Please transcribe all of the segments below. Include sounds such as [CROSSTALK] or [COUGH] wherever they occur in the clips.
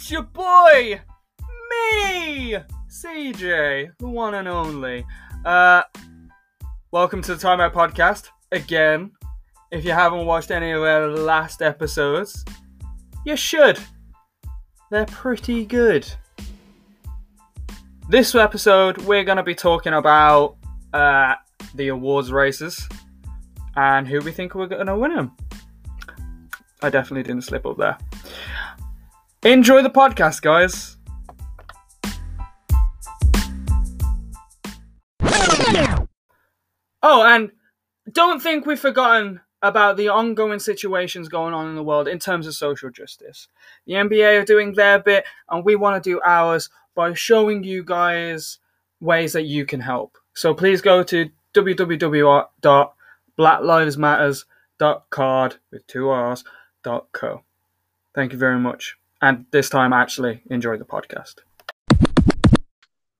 it's your boy, me, CJ, the one and only. Uh, welcome to the Time Out Podcast again. If you haven't watched any of our last episodes, you should. They're pretty good. This episode, we're going to be talking about uh, the awards races and who we think we're going to win them. I definitely didn't slip up there. Enjoy the podcast, guys. Oh, and don't think we've forgotten about the ongoing situations going on in the world in terms of social justice. The NBA are doing their bit, and we want to do ours by showing you guys ways that you can help. So please go to www.blacklivesmatters.card with two R's dot co. Thank you very much. And this time, actually, enjoy the podcast.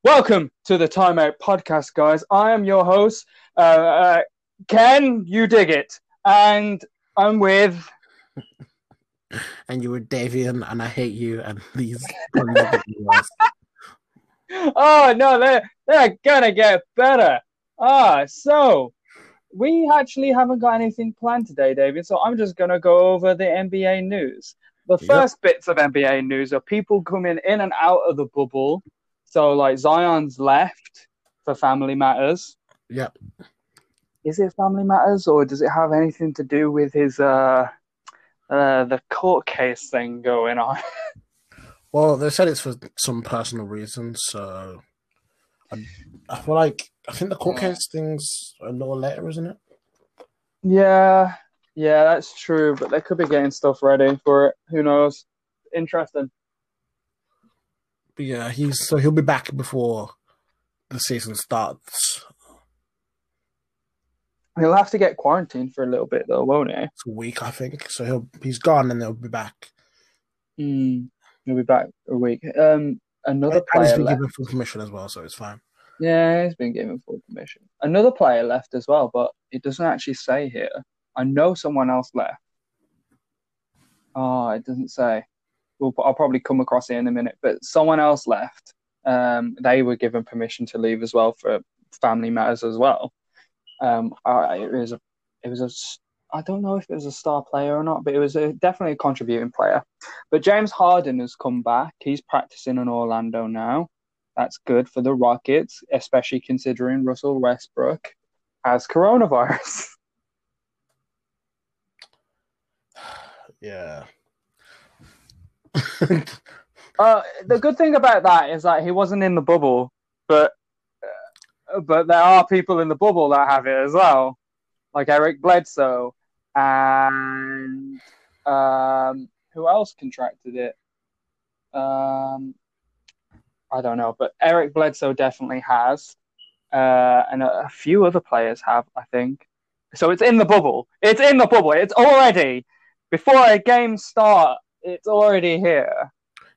Welcome to the Timeout Podcast, guys. I am your host, uh, uh, Ken. You dig it, and I'm with. [LAUGHS] and you were Davian, and I hate you, and please don't look me else. Oh no, they're they're gonna get better. Ah, so we actually haven't got anything planned today, David. So I'm just gonna go over the NBA news. The Yep. first bits of NBA news are people coming in and out of the bubble. So like Zion's left for Family Matters. Yep. Is it Family Matters or does it have anything to do with his uh uh the court case thing going on? [LAUGHS] Well, they said it's for some personal reasons, so I, I feel like I think the court case thing's a little later, isn't it? yeah, yeah, that's true. But they could be getting stuff ready for it. Who knows? Interesting. But yeah, he's so he'll be back before the season starts. He'll have to get quarantined for a little bit though, won't he? It's a week, I think. So he'll he's gone, and they'll be back. Hmm. He'll be back a week. Um, another And he's player been left. given full permission as well, so it's fine. Yeah, he's been given full permission. Another player left as well, but it doesn't actually say here. I know someone else left. Oh, it doesn't say. We'll, I'll probably come across it in a minute, but someone else left. Um, they were given permission to leave as well for family matters as well. Um, I, it was a, it was a, I don't know if it was a star player or not, but it was a, definitely a contributing player. But James Harden has come back. He's practicing in Orlando now. That's good for the Rockets, especially considering Russell Westbrook has coronavirus. [LAUGHS] Yeah. [LAUGHS] Uh, the good thing about that is that he wasn't in the bubble, but uh, but there are people in the bubble that have it as well, like Eric Bledsoe and um, who else contracted it? Um, I don't know, but Eric Bledsoe definitely has, uh, and a, a few other players have, I think. So it's in the bubble. It's in the bubble. It's already before a game start. It's already here.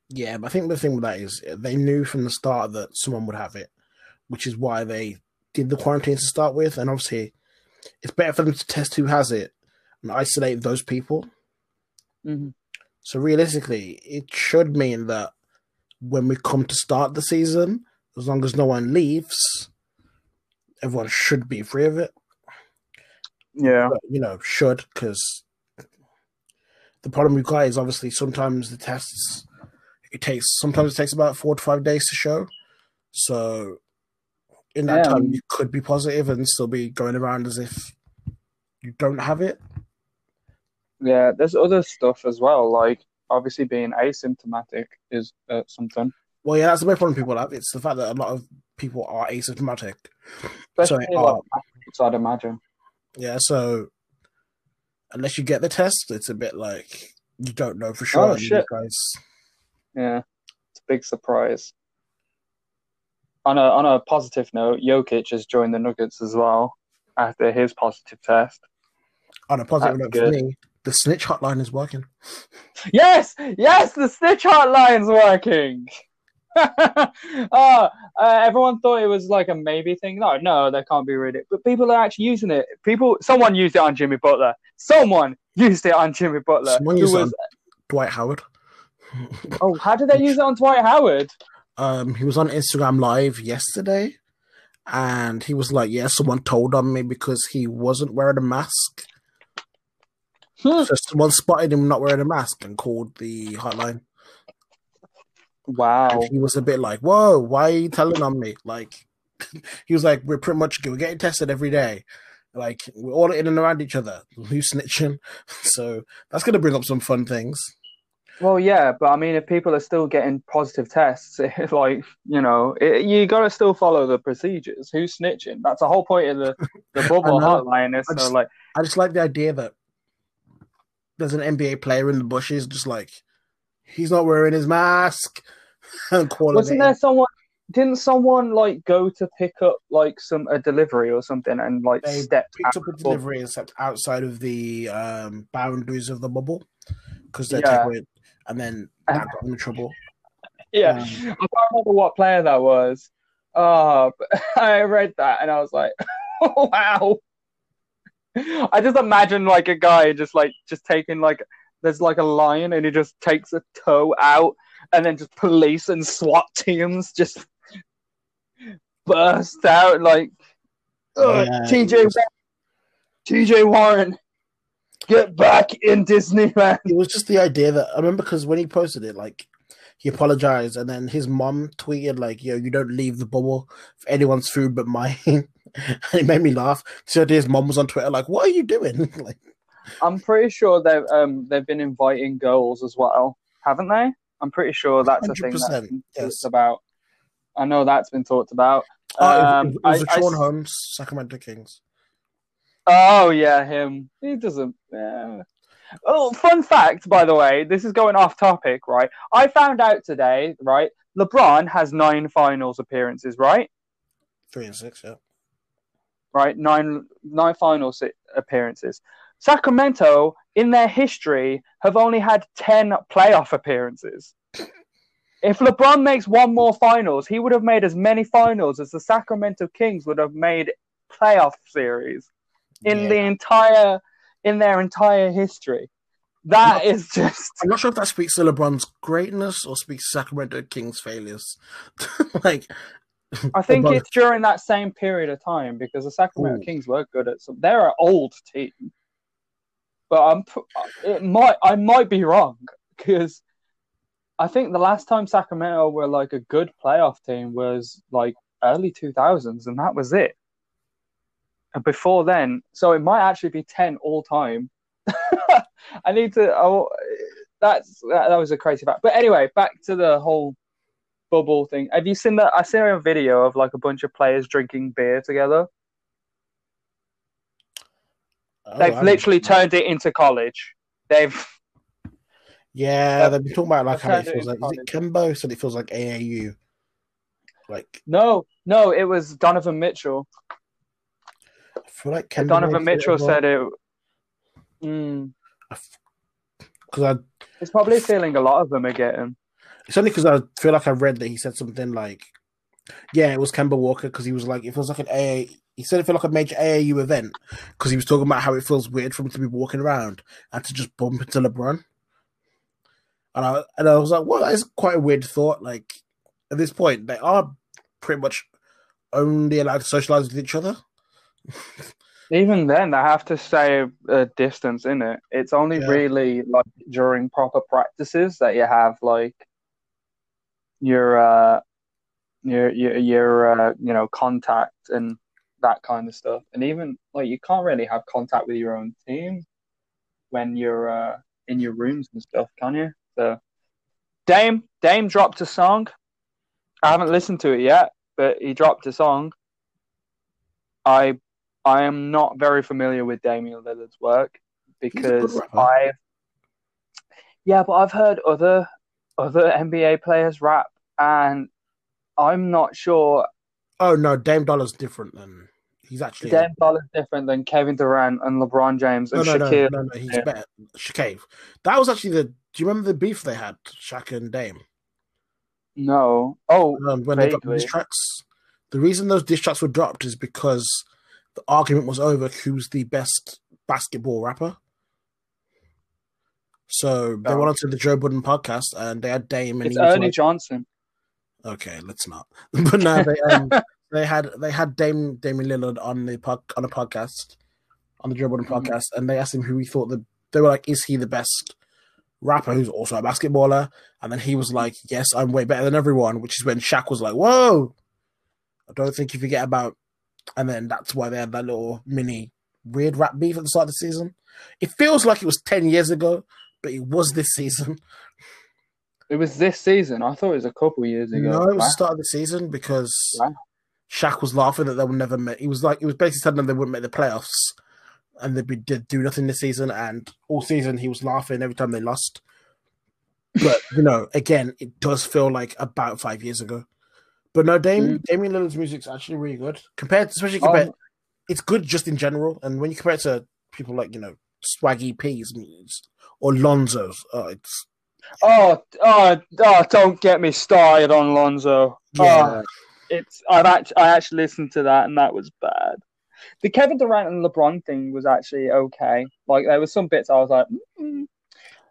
Yeah, but I think the thing with that is they knew from the start that someone would have it, which is why they did the quarantine to start with. And obviously, it's better for them to test who has it and isolate those people. hmm So realistically, it should mean that when we come to start the season, as long as no one leaves, everyone should be free of it. Yeah. But, you know, should because the problem we've got is obviously sometimes the tests it takes sometimes it takes about four to five days to show. So in that time you could be positive and still be going around as if you don't have it. Yeah, there's other stuff as well, like obviously being asymptomatic is uh, something. Well, yeah, that's the main problem people have. It's the fact that a lot of people are asymptomatic. Especially Sorry, like uh, I'd imagine. Yeah, so unless you get the test, it's a bit like you don't know for oh, sure. Oh, shit. Guys, Yeah, it's a big surprise. On a on a positive note, Jokic has joined the Nuggets as well after his positive test. on a positive That's note for me, the snitch hotline is working. Yes, yes, the Stitch hotline's working. [LAUGHS] oh, uh, everyone thought it was like a maybe thing. No, no, that can't be really. But people are actually using it. People, someone used it on Jimmy Butler. Someone used it on Jimmy Butler, Someone who used it was on Dwight Howard. [LAUGHS] Oh, how did they use it on Dwight Howard? Um, he was on Instagram Live yesterday, and he was like, "Yeah, someone told on me because he wasn't wearing a mask." Hmm. So someone spotted him not wearing a mask and called the hotline. Wow. And he was a bit like, "Whoa, why are you telling on me?" Like, [LAUGHS] he was like, "We're pretty much we're getting tested every day. Like, we're all in and around each other. Who's snitching?" [LAUGHS] So that's gonna bring up some fun things. Well, yeah, but I mean, if people are still getting positive tests, [LAUGHS] like you know, it, you got to still follow the procedures. Who's snitching? That's the whole point of the the bubble hotline. Is I so just- like, I just like the idea that there's an NBA player in the bushes, just like he's not wearing his mask [LAUGHS] and wasn't there someone? Didn't someone like go to pick up like some a delivery or something and like They stepped picked up a delivery and stepped outside of the um, boundaries of the bubble because they're Yeah. takeaway, and then that got them in trouble. Yeah, Um, I can't remember what player that was. But [LAUGHS] I read that and I was like, [LAUGHS] wow. I just imagine like a guy just like just taking like there's like a lion and he just takes a toe out and then just police and SWAT teams just burst out like oh, Yeah, TJ TJ Warren get back in Disneyland. it was just the idea that I remember because when he posted it, like he apologized, and then his mom tweeted like, "Yo, you don't leave the bubble for anyone's food but mine," [LAUGHS] and it made me laugh. So his mom was on Twitter like, "What are you doing?" [LAUGHS] like, I'm pretty sure they've um they've been inviting girls as well, haven't they? I'm pretty sure that's a thing that's 100%, been yes. about. I know that's been talked about. oh, it- Um, it, was I- the I Sean s- Holmes, Sacramento Kings. Oh yeah, him. He doesn't. Yeah. Oh, fun fact, by the way, this is going off topic, right? I found out today, right? LeBron has nine finals appearances, right? Three and six, yeah. right? Nine nine finals appearances. Sacramento, in their history, have only had ten playoff appearances. If LeBron makes one more finals, he would have made as many finals as the Sacramento Kings would have made playoff series in Yeah. the entire in their entire history. That is just I'm not sure if that speaks to LeBron's greatness or speaks to Sacramento Kings failures. [LAUGHS] like, I think both. it's during that same period of time because the Sacramento Ooh. Kings were good at some. They're an old team, but I'm it might I might be wrong because I think the last time Sacramento were like a good playoff team was like early 2000s, and that was it. And before then, so it might actually be 10 all time. [LAUGHS] I need to. Oh, that's that, that was a crazy fact. But anyway, back to the whole bubble thing. Have you seen that? I seen a video of like a bunch of players drinking beer together. Oh, They've I literally don't turned it into college. They've Yeah, they've been talking about like how it feels like. Is it Kemba said it feels like AAU? Like no, no. It was Donovan Mitchell. I feel like Kemba Donovan makes it Mitchell said it. Mm, because I it's probably feeling a lot of them are getting. it's only because I feel like I read that he said something like, yeah, it was Kemba Walker because he was like it feels like an AA. He said it felt like a major AAU event because he was talking about how it feels weird for him to be walking around and to just bump into LeBron. And I and I was like, well, that is quite a weird thought. Like at this point, they are pretty much only allowed to socialize with each other. Even then, they have to stay a distance in it. It's only Yeah. really like during proper practices that you have like your uh your your your uh, you know contact and that kind of stuff. And even like you can't really have contact with your own team when you're uh in your rooms and stuff, can you? So Dame Dame dropped a song. I haven't listened to it yet, but he dropped a song. I I am not very familiar with Damian Lillard's work because. I've yeah, but I've heard other other NBA players rap, and I'm not sure Oh no, Dame Dollar's different than he's actually Dame Dollar's different than Kevin Durant and LeBron James and no, no, Shaquille. no, no, he's Yeah. better. Shaqave. That was actually the. Do you remember the beef they had, Shaq and Dame, No, oh, um, when they got the Vaguely. diss tracks? The reason those diss tracks were dropped is because the argument was over who's the best basketball rapper. So they Oh. went on to the Joe Budden podcast and they had Dame and It's Ernie like- Johnson. Okay, let's not. [LAUGHS] but no, they um, [LAUGHS] they had they had Dame Damian Lillard on the pod, on a podcast on the Joe Budden Mhm. podcast, and they asked him who he thought the they were like, is he the best rapper who's also a basketballer? And then he was like, yes, I'm way better than everyone. Which is when Shaq was like, whoa, I don't think you forget about. And then that's why they had that little mini weird rap beef at the start of the season. It feels like it was ten years ago, but it was this season. [LAUGHS] It was this season. I thought it was a couple years ago. No, it was the start of the season because Wow. Shaq was laughing that they would never make. He was like, he was basically telling them they wouldn't make the playoffs, and they'd be, did do nothing this season. And all season he was laughing every time they lost. But you know, again, it does feel like about five years ago. But no, Dame, Damian Lillard's music's actually really good compared, especially compared. Um, it's good just in general, and when you compare it to people like you know Swaggy P's or Lonzo's, oh, it's oh, oh, oh, don't get me started on Lonzo. yeah. Oh, it's I've actually I actually listened to that and that was bad. The Kevin Durant and LeBron thing was actually okay. Like there was some bits I was like, mm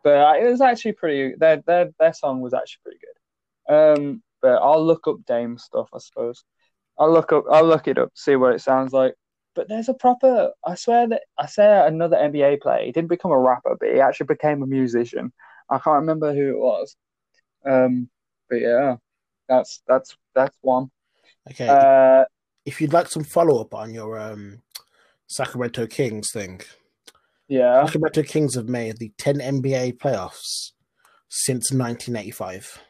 but it was actually pretty. Their their their song was actually pretty good. Um, but I'll look up Dame stuff. I suppose I'll look up. I'll look it up, see what it sounds like. But there's a proper. I swear that I say another NBA player. He didn't become a rapper, but he actually became a musician. I can't remember who it was. Um, but yeah, that's that's that's one. Okay, Uh, if you'd like some follow up on your um, Sacramento Kings thing, yeah. Sacramento Kings have made the 10 NBA playoffs since 1985.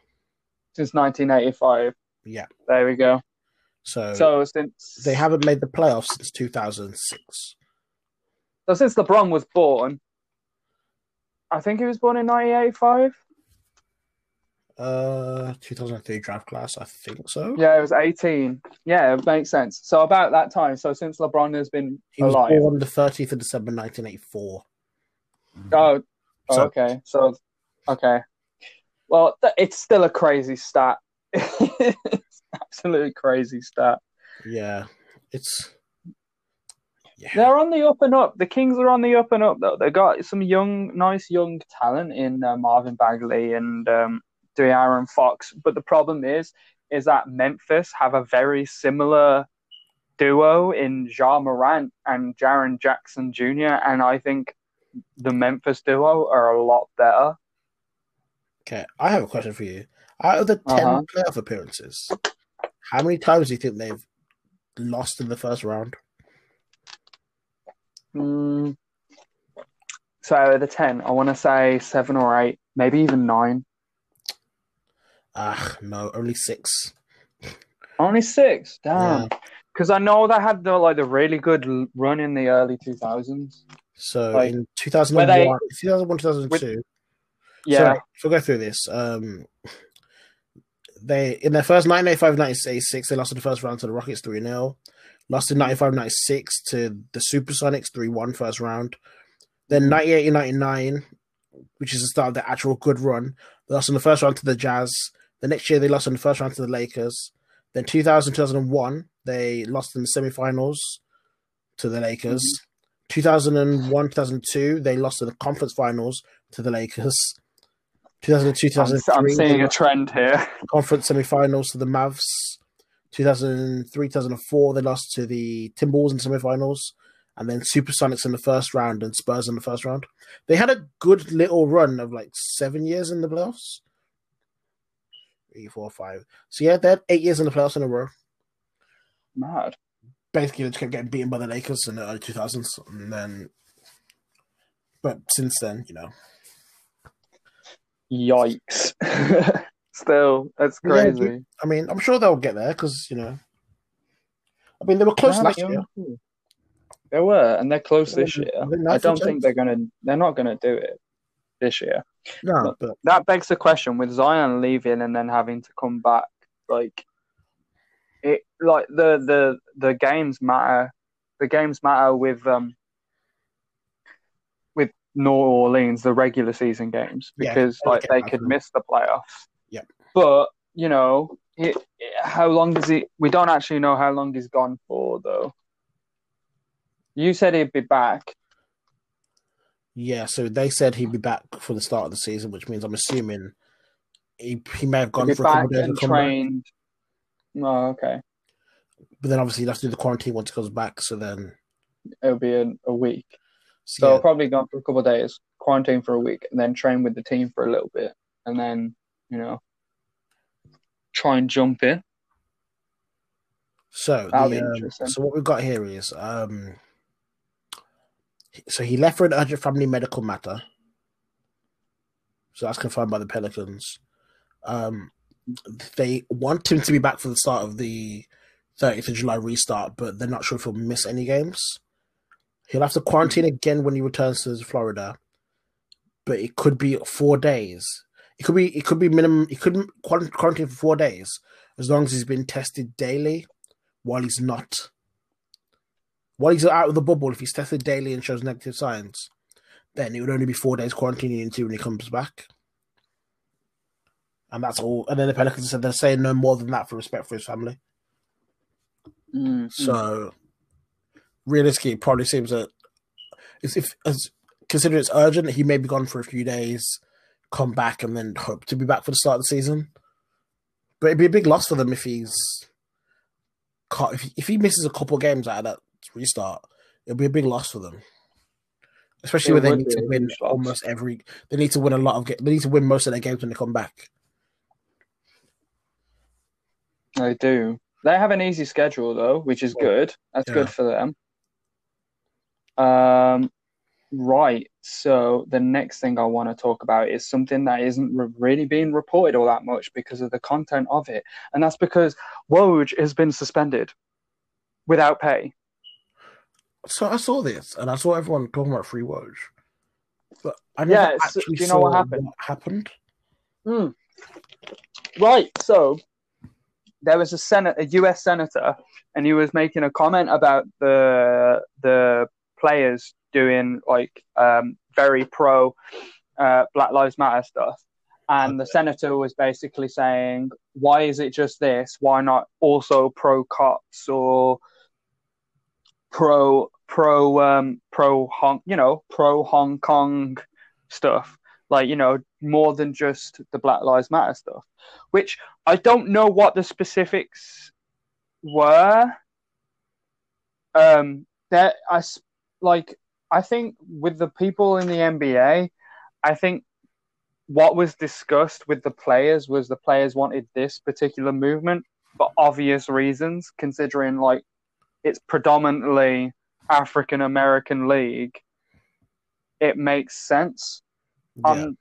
Since 1985. Yeah, There we go. so, So since they haven't made the playoffs since 2006. So since LeBron was born, I think he was born in 1985. Uh, 2003 draft class, I think so. Yeah, it was 18. Yeah, it makes sense. So about that time. So since LeBron has been He was alive. born the 30th of December 1984. Oh, oh, So- okay. So, okay. Well, th- it's still a crazy stat. [LAUGHS] it's absolutely crazy stat. Yeah, it's yeah. They're on the up and up. The Kings are on the up and up, though. They got some young, nice young talent in uh, Marvin Bagley and um, De'Aaron Fox. But the problem is, is that Memphis have a very similar duo in Ja Morant and Jaren Jackson Jr. And I think the Memphis duo are a lot better. Okay, I have a question for you. Out of the 10 Uh-huh. playoff appearances, how many times do you think they've lost in the first round? Mm. So out of the ten, I want to say seven or eight, maybe even nine. Ah, no, only six. Only six. Damn. Yeah. Because I know they had the like the really good run in the early two thousands. So Like, in 2001, 2001 2002, Yeah. Sorry, if we go through this, um, they in their first 1985 96, they lost in the first round to the Rockets 3 0. Lost in 95 96 to the Supersonics 3 1 first round. Then 98 and 99, which is the start of the actual good run, they lost in the first round to the Jazz. The next year, they lost in the first round to the Lakers. Then 2000 2001, they lost in the semifinals to the Lakers. Mm-hmm. 2001 2002, they lost in the conference finals to the Lakers. 2002 I'm, 2003, I'm seeing a trend here. conference semifinals to the Mavs. 2003 2004, they lost to the Timberwolves in semifinals. And then Supersonics in the first round and Spurs in the first round. They had a good little run of like seven years in the playoffs. Three, four, five. So yeah, they had eight years in the playoffs in a row. Mad. Basically, they just kept getting beaten by the Lakers in the early 2000s. And then, but since then, you know, Yikes. [LAUGHS] Still, that's Yeah, crazy. dude. I mean, I'm sure they'll get there because you know, I mean, they were close Yeah, last year. are. They were, and they're close this year. I don't think they're gonna. They're not gonna do it this year. No, but That begs the question: with Zion leaving and then having to come back, like it, like the the the games matter. The games matter with um with New Orleans, the regular season games, because they like they could miss the playoffs. But you know, it, it- how long does he? We don't actually know how long he's gone for, though. You said he'd be back. Yeah, so they said he'd be back for the start of the season, which means I'm assuming he, he may have gone for a couple of days and back. trained. Oh, okay. But then obviously he'll to do the quarantine once he goes back. So then, It'll be a, a week. So yeah, probably gone for a couple of days, quarantine for a week, and then train with the team for a little bit, and then you know try and jump in. so the, um, so what we've got here is um, so he left for an urgent family medical matter. So that's confirmed by the Pelicans. Um, they want him to be back for the start of the 30th of July restart, but they're not sure if he'll miss any games. He'll have to quarantine again when he returns to Florida, but it could be four days. It could be it could be minimum. It could quar- quarantine for four days as long as he's been tested daily while he's not. While he's out of the bubble, if he's tested daily and shows negative signs, then it would only be four days quarantining until when he comes back. And that's all. And then the Pelicans said they're saying no more than that for respect for his family. Mm, So realistically, it probably seems that if as consider it's urgent, he may be gone for a few days, come back, and then hope to be back for the start of the season. But it'd be a big loss for them if he's ca- if he, if he misses a couple games out of that restart. It'll be a big loss for them, especially It when they need to win almost every. They need to win a lot of. They need to win most of their games when they come back. They do. They have an easy schedule though, which is good. That's Yeah. good for them. Um, right. So the next thing I want to talk about is something that isn't really being reported all that much because of the content of it, and that's because Woj has been suspended without pay. So I saw this, and I saw everyone talking about free Woj, but I never Yeah, so do you know what happened? What happened? Hmm. Right. So there was a senate, a U.S. senator, and he was making a comment about the the players doing like um, very pro uh, Black Lives Matter stuff, and the senator was basically saying, "Why is it just this? Why not also pro cops or pro pro um, pro Hong you know pro Hong Kong stuff?" like you know more than just the black lives matter stuff which i don't know what the specifics were um I like i think with the people in the nba i think what was discussed with the players was the players wanted this particular movement for obvious reasons considering like it's predominantly african american league it makes sense Yeah. um,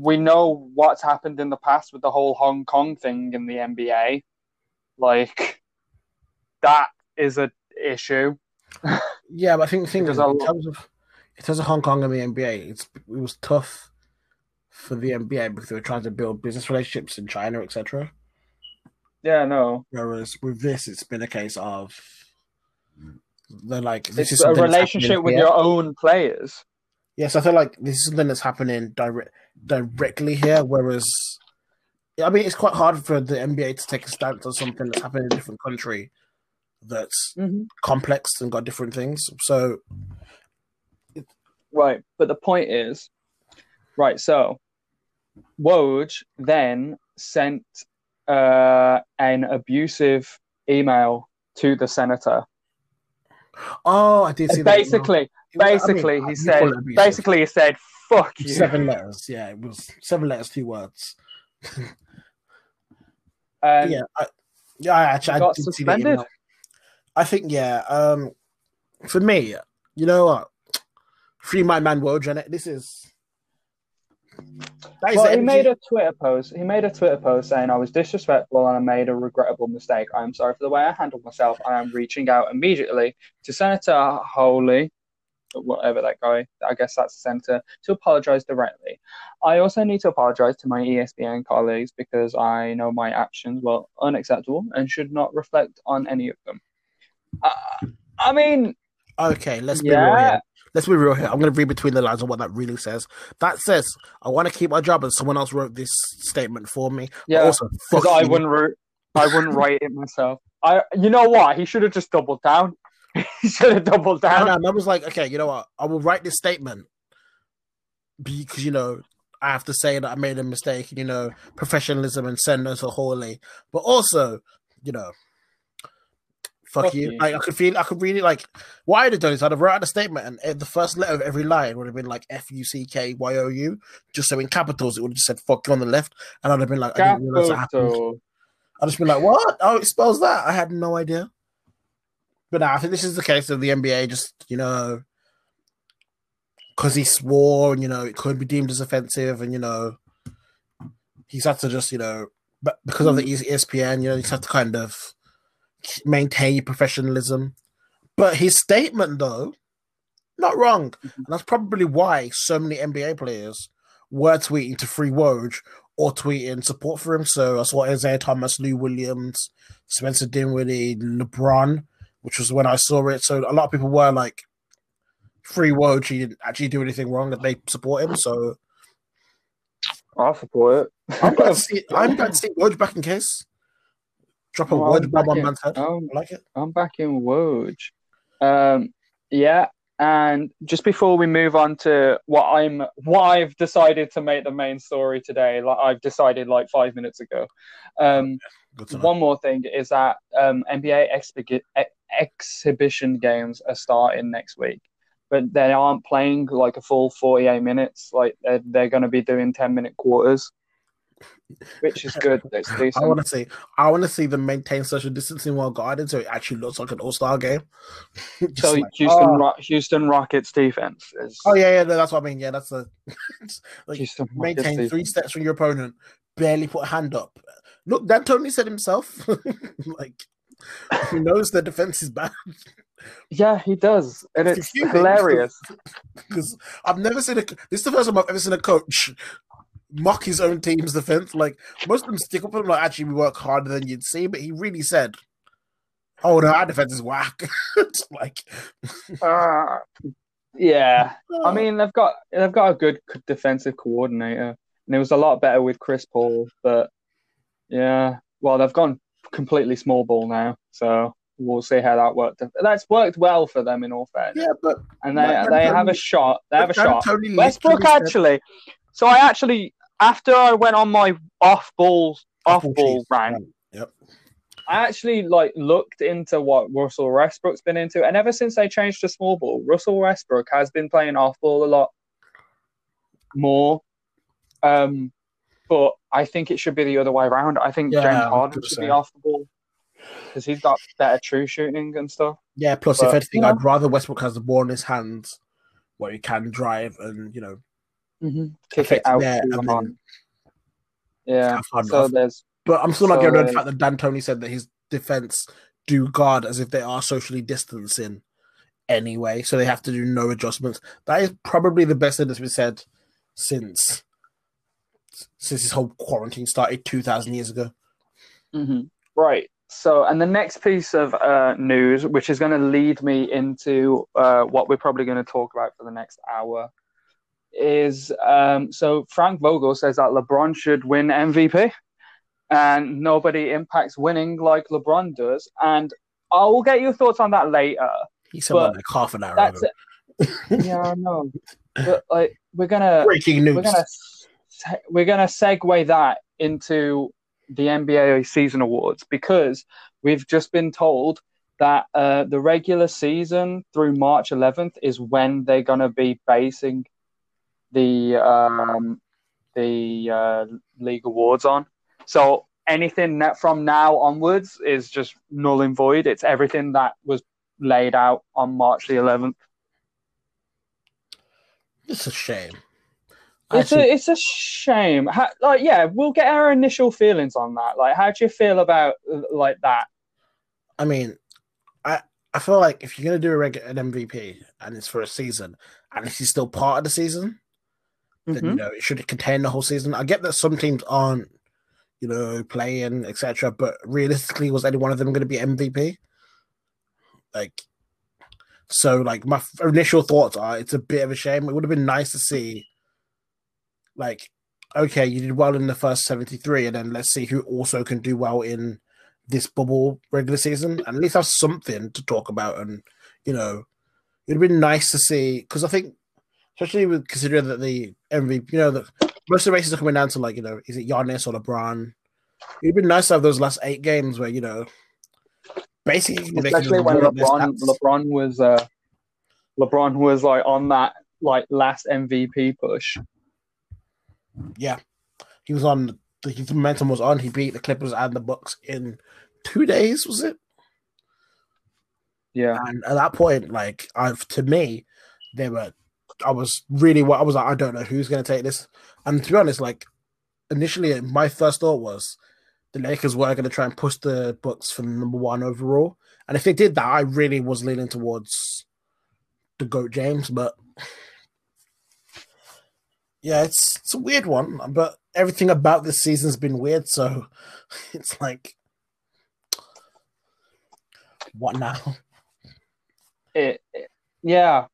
we know what's happened in the past with the whole Hong Kong thing in the NBA. Like, [LAUGHS] that is a issue. [LAUGHS] Yeah, but I think the thing is, in terms of in terms of Hong Kong and the NBA, it's it was tough for the NBA because they were trying to build business relationships in China, etc. Yeah, no, Whereas with this, it's been a case of they're like this it's is a relationship with your own players. Yes, I feel like this is something that's happening direct directly here. Whereas, I mean, it's quite hard for the NBA to take a stance on something that's happening in a different country that's Mm-hmm. complex and got different things. So, Right, but the point is, right. So, Woj then sent uh, an abusive email to the senator. oh, I did see that. email. Basically, was- I mean, basically, he said, call it abusive. basically, he said, "Fuck you." seven letters. Yeah, it was seven letters, two words. And yeah, I, yeah, I actually he I got did see the suspended. email. I think yeah. Um, for me, you know what? Free my man Woj, and this is. That is Well, he made a Twitter post. He made a Twitter post saying, "I was disrespectful and I made a regrettable mistake. I am sorry for the way I handled myself. I am reaching out immediately to Senator Hawley, whatever that guy. I guess that's the senator to apologize directly. I also need to apologize to my ESPN colleagues because I know my actions were unacceptable and should not reflect on any of them. Uh, I mean, Okay, let's be real here. Let's be real here. I'm going to read between the lines of what that really says. That says, I want to keep my job, and someone else wrote this statement for me. Yeah. Also, fuck I wouldn't ro- I wouldn't write it myself. I you know what? He should have just doubled down. [LAUGHS] he should have doubled down. And. I was like, okay, you know what? I will write this statement, because you know I have to say that I made a mistake, you know, professionalism and Senator Hawley, but also, you know, fuck, Fuck you. you. Like I could feel, I could really like. What I'd have done is I'd have wrote out a statement, and the first letter of every line would have been like F U C K Y O U, just so in capitals it would have just said "fuck you" on the left, and I'd have been like, I didn't realize that happened. I'd just been like, what? Oh, it spells that. I had no idea. But nah, I think this is the case of the NBA just, you know, because he swore and, you know, it could be deemed as offensive and, you know, he's had to just, you know, but because of the hmm. E- ESPN, you know, he's had to kind of maintain professionalism. But his statement, though, not wrong. And that's probably why so many NBA players were tweeting to Free Woj or tweeting support for him. So I saw Isaiah Thomas, Lou Williams, Spencer Dinwiddie, LeBron, which was when I saw it. So a lot of people were like, Free Woj, he didn't actually do anything wrong, and they support him. So I'll support it. I'm glad to [LAUGHS] see, I'm glad to see Woj back in case. Drop a Oh, I'm bomb on man's head. um, I like it. I'm back in Woj. Um, yeah, and just before we move on to what I'm, what I've decided to make the main story today, like I've decided like five minutes ago. Um, know. one more thing is that um, NBA ex- exhibition games are starting next week, but they aren't playing like a full 48 minutes. Like they're, they're going to be doing 10 minute quarters, which is good. [LAUGHS] I want to see. I want to see them maintain social distancing while guarding, so it actually looks like an All Star game. [LAUGHS] So like, Houston, oh, Ro- Houston Rockets defense is oh, yeah, yeah, no, that's what I mean. Yeah, that's a [LAUGHS] like Houston Rockets maintain defense. three steps from your opponent, barely put a hand up. Look, D'Antoni said himself, like he knows the defense is bad Yeah, he does, and It's it's hilarious. because I've never seen a. This is the first time I've ever seen a coach mock his own team's defense. Like most of them stick up with him, like actually we work harder than you'd see, but he really said, "Oh no, our defense is whack." [LAUGHS] like, Ah, yeah, I [LAUGHS] mean they've got they've got a good defensive coordinator, and it was a lot better with Chris Paul. But yeah, well they've gone completely small ball now, so we'll see how that worked. That's worked well for them in all fairness, yeah, but and they but they have a shot. They have a shot. Tony Westbrook actually. So I actually after I went on my off ball off ball rant. Yep. I actually like looked into what Russell Westbrook's been into, and ever since they changed to small ball, Russell Westbrook has been playing off ball a lot more. Um, but I think it should be the other way around. I think Yeah, James Harden should be off the ball because he's got better true shooting and stuff. Yeah. Plus, But, if anything, yeah. I'd rather Westbrook has the ball in his hands where he can drive and you know Kick affect it out there to and then Yeah. So there's But I'm still not So, getting over the fact that D'Antoni said that his defense do guard as if they are socially distancing anyway, so they have to do no adjustments. That is probably the best thing that's been said since since this whole quarantine started two thousand years ago. hmm Right. So, and the next piece of uh, news, which is going to lead me into uh, what we're probably going to talk about for the next hour, is um, so Frank Vogel says that LeBron should win MVP, and nobody impacts winning like LeBron does. And I will get your thoughts on that later. He said like half an hour That's ago. it. Yeah, I know. But like, we're gonna Breaking news. we're gonna se- we're gonna segue that into the NBA season awards because we've just been told that uh, the regular season through March 11th is when they're gonna be basing the um, the uh, league awards on. So anything that from now onwards is just null and void. It's everything that was laid out on March the 11th. It's a shame. It's Actually, a it's a shame. How, like, yeah, we'll get our initial feelings on that. Like, how do you feel about like that? I mean, I I feel like if you're gonna do a reg- an MVP and it's for a season and this is still part of the season, then you Mhm. know it should contain the whole season. I get that some teams aren't, you know, playing etc. But realistically, was any one of them going to be MVP? Like, so like my initial thoughts are it's a bit of a shame. It would have been nice to see, like, okay, you did well in the first seventy three, and then let's see who also can do well in this bubble regular season, and at least have something to talk about. And you know, it'd been nice to see because I think especially with considering that the MVP, you know, the most of the races are coming down to like, you know, is it Giannis or LeBron? It'd be nice to have those last eight games where you know, basically, Especially when roll up their LeBron. LeBron was uh LeBron was like on that like last MVP push. Yeah, he was on. The, his momentum was on. He beat the Clippers and the Bucks in two days. Was it? Yeah. And at that point, like I've to me, they were. I was really what I was like. I don't know who's going to take this. And to be honest, like initially, my first thought was the Lakers were going to try and push the Bucks for number one overall. And if they did that, I really was leaning towards the goat James. But yeah, it's it's a weird one. But everything about this season's been weird. So [LAUGHS] it's like, what now? It, it- yeah.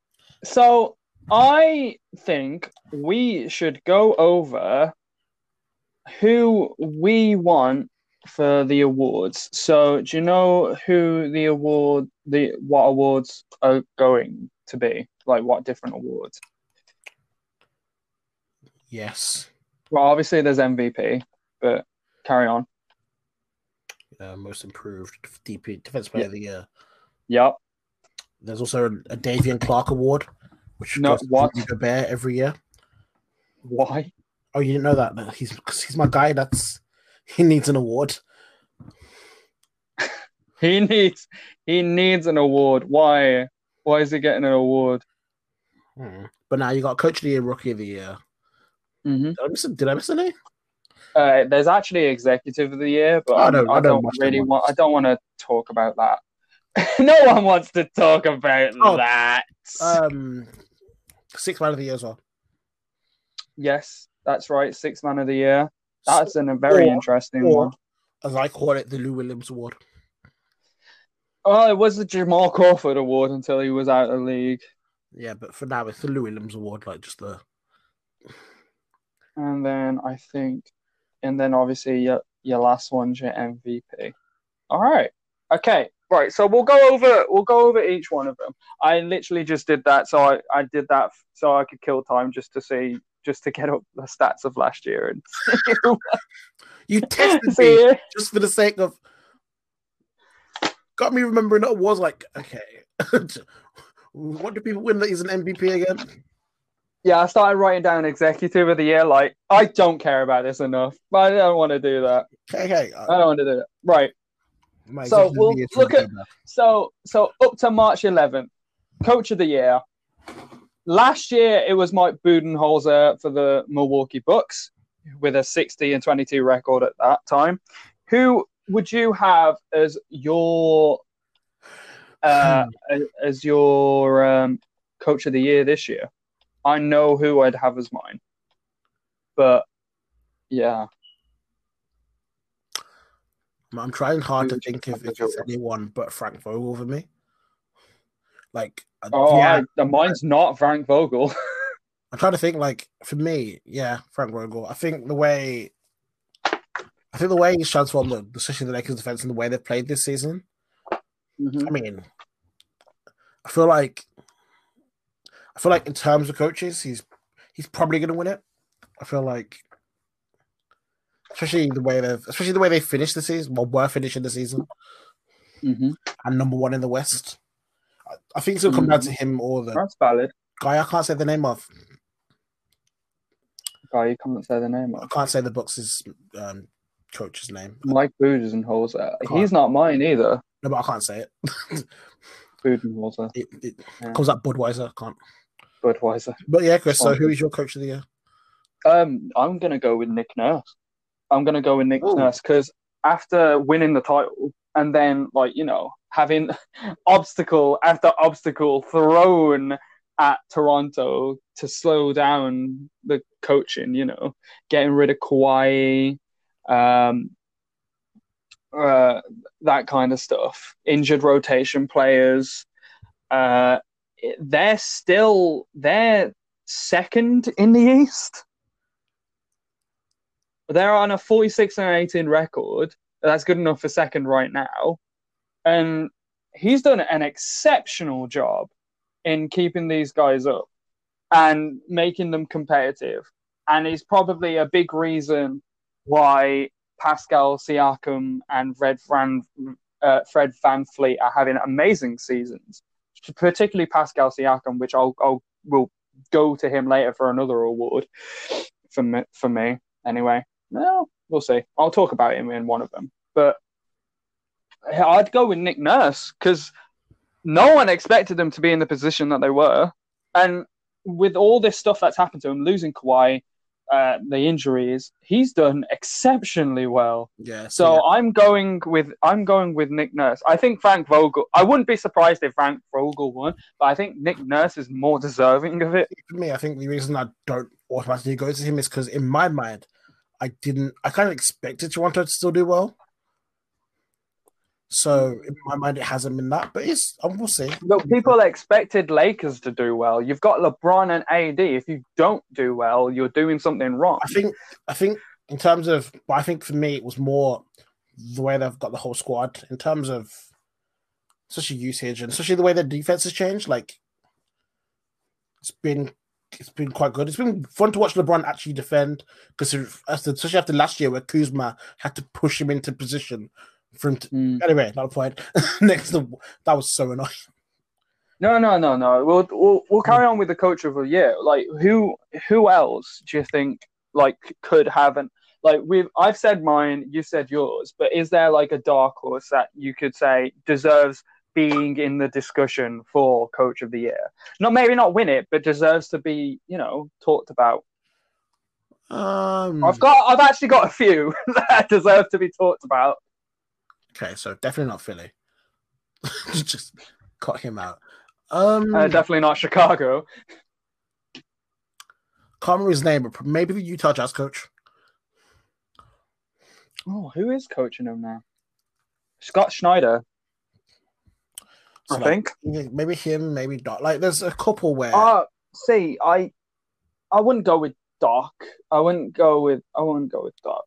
So I think we should go over who we want for the awards. So do you know who the award the what awards are going to be? Like what different awards? Yes. Well obviously there's MVP, but carry on. uh, most improved DP defense player of the year. Yep. There's also a, a Davian Clark Award, which No, goes to what? Rudy Gobert every year. Why? Oh, you didn't know that? No, He's 'cause he's my guy. That's he needs an award. [LAUGHS] He needs he needs an award. Why? Why is he getting an award? Hmm. But now you got Coach of the Year, Rookie of the Year. hmm Did I miss? Did I miss any? Uh, there's actually executive of the year, but I don't- don't, I I don't don't really want. I don't want to talk about that. [LAUGHS] no one wants to talk about Oh, that. Um, six man of the year as well. yes, that's right. Six man of the year. That's an, a very Or- interesting or- one. As I call it, the Lou Williams Award. Oh, it was the Jamal Crawford Award until he was out of the league, Yeah, but for now it's the Lou Williams Award, like just the and then I think, and then obviously your your last one's your MVP. All right. Okay. Right. So we'll go over we'll go over each one of them. I literally just did that, so I, I did that so I could kill time just to see just to get up the stats of last year and [LAUGHS] you [LAUGHS] tested me see. just for the sake of got me remembering that was like okay. [LAUGHS] what do people win that he's an MVP again? Yeah, I started writing down executive of the year. Like I don't care about this enough, but I don't want to do that. Okay, okay. I don't want to do that. Right. My So we'll of the year is look at-. So so up to March 11th, coach of the year. Last year it was Mike Budenholzer for the Milwaukee Bucks with a 60 and 22 record at that time. Who would you have as your uh, [SIGHS] as- as your um, coach of the year this year? I know who I'd have as mine, but yeah, I'm trying hard to Who would you think if, it's anyone but Frank Vogel for me. Like, uh, oh, yeah, I, mine's not Frank Vogel. [LAUGHS] I'm trying to think. Like for me, yeah, Frank Vogel. I think the way, I think the way he's transformed the, especially the Lakers defense and the way they've played this season. Mhm. I mean, I feel like, I feel like in terms of coaches, he's he's probably going to win it. I feel like, especially the way they've, especially the way they finished the season, well, were finishing the season Mhm. and number one in the West. I, I think it's to come down to him or the That's valid. guy I can't say the name of. Oh, you can't say the name I can't say the Bucks' um, coach's name. Mike Budenholzer. He's not mine either. No, but I can't say it. [LAUGHS] Budenholzer. It, it Yeah. comes up Budweiser. I can't. Budweiser. But yeah, Chris. So who is your coach of the year? Um, I'm gonna go with Nick Nurse. I'm gonna go with Nick Ooh. Nurse because after winning the title and then like you know having [LAUGHS] obstacle after obstacle thrown at Toronto to slow down the coaching, you know, getting rid of Kawhi, um, uh, that kind of stuff, injured rotation players. Uh, they're still they're second in the East. They're on a 46 and 18 record. That's good enough for second right now. And he's done an exceptional job in keeping these guys up. and making them competitive. And is probably a big reason why Pascal Siakam and Van, uh, Fred VanVleet are having amazing seasons, particularly Pascal Siakam, which I'll, I'll will go to him later for another award for me, for me anyway. Well, we'll see. I'll talk about him in one of them. But I'd go with Nick Nurse because no one expected them to be in the position that they were. And with all this stuff that's happened to him, losing Kawhi, uh, the injuries, he's done exceptionally well. Yeah. So yeah. I'm going with I'm going with Nick Nurse. I think Frank Vogel. I wouldn't be surprised if Frank Vogel won, but I think Nick Nurse is more deserving of it. for me, I think the reason I don't automatically go to him is because in my mind, I didn't. I kind of expected Toronto to still do well. So in my mind, it hasn't been that, but it's um, we'll see. Look, people expected Lakers to do well. You've got LeBron and AD. If you don't do well, you're doing something wrong. I think. I think in terms of, but I think for me, it was more the way they've got the whole squad in terms of, especially usage and especially the way their defense has changed. Like, it's been it's been quite good. It's been fun to watch LeBron actually defend because especially after last year where Kuzma had to push him into position for him to, Mm. anyway, not a point. [LAUGHS] Next, to, that was so annoying. No, no, no, no. We'll, we'll we'll carry on with the coach of the year. Like who who else do you think like could have an like we've I've said mine, you said yours, but is there like a dark horse that you could say deserves being in the discussion for coach of the year? Not maybe not win it, but deserves to be, you know, talked about. Um, I've got I've actually got a few [LAUGHS] that deserve to be talked about. okay, so definitely not Philly. [LAUGHS] Just cut him out. Um, Uh, definitely not Chicago. can't remember his name, but maybe the Utah Jazz coach. Oh, who is coaching him now? Scott Schneider, So, I like, think. maybe him, maybe not. Like, there's a couple where Uh see, I I wouldn't go with Doc. I wouldn't go with I wouldn't go with Doc.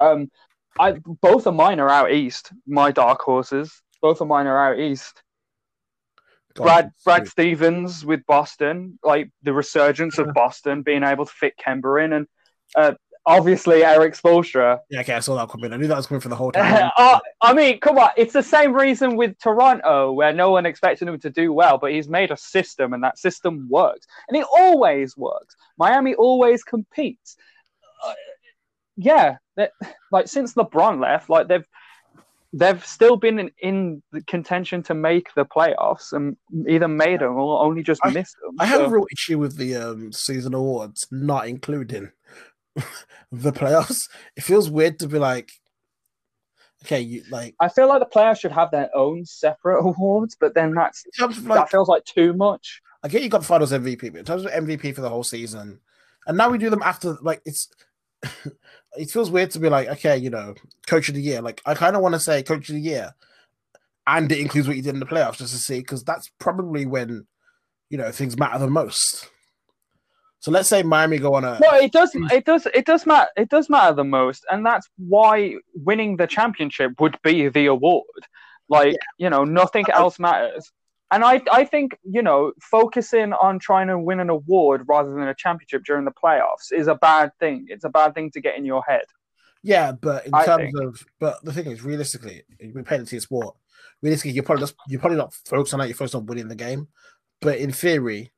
Um I both of mine are out east, my dark horses. Both of mine are out east. God, Brad Brad Stevens with Boston, like the resurgence of Boston, being able to fit Kemba in and uh obviously Erik Spoelstra. Yeah, okay, I saw that coming. I knew that was coming for the whole time. Uh, [LAUGHS] I mean, come on, it's the same reason with Toronto, where no one expected him to do well, but he's made a system, and that system works, and it always works. Miami always competes. Uh, yeah, like since LeBron left, like they've they've still been in, in the contention to make the playoffs, and either made them or only just I- missed them. I have So- a real issue with the um, season awards not including [LAUGHS] the playoffs. It feels weird to be like, okay, you like I feel like the players should have their own separate [LAUGHS] awards, but then that's in that like feels like too much. I get you got Finals MVP, but in terms of MVP for the whole season, and now we do them after like it's. [LAUGHS] it feels weird to be like, okay, you know, Coach of the Year. Like I kind of want to say Coach of the Year, and it includes what you did in the playoffs, just to see because that's probably when you know things matter the most. So let's say Miami go on a No, it does. It does. It does matter. It does matter the most, and that's why winning the championship would be the award. Like you know, nothing else matters. And I, I think you know, focusing on trying to win an award rather than a championship during the playoffs is a bad thing. It's a bad thing to get in your head. Yeah, but in I terms think. of, but the thing is, realistically, we into your sport. Realistically, you're probably just you're probably not focused on that. You're focused on winning the game. But in theory,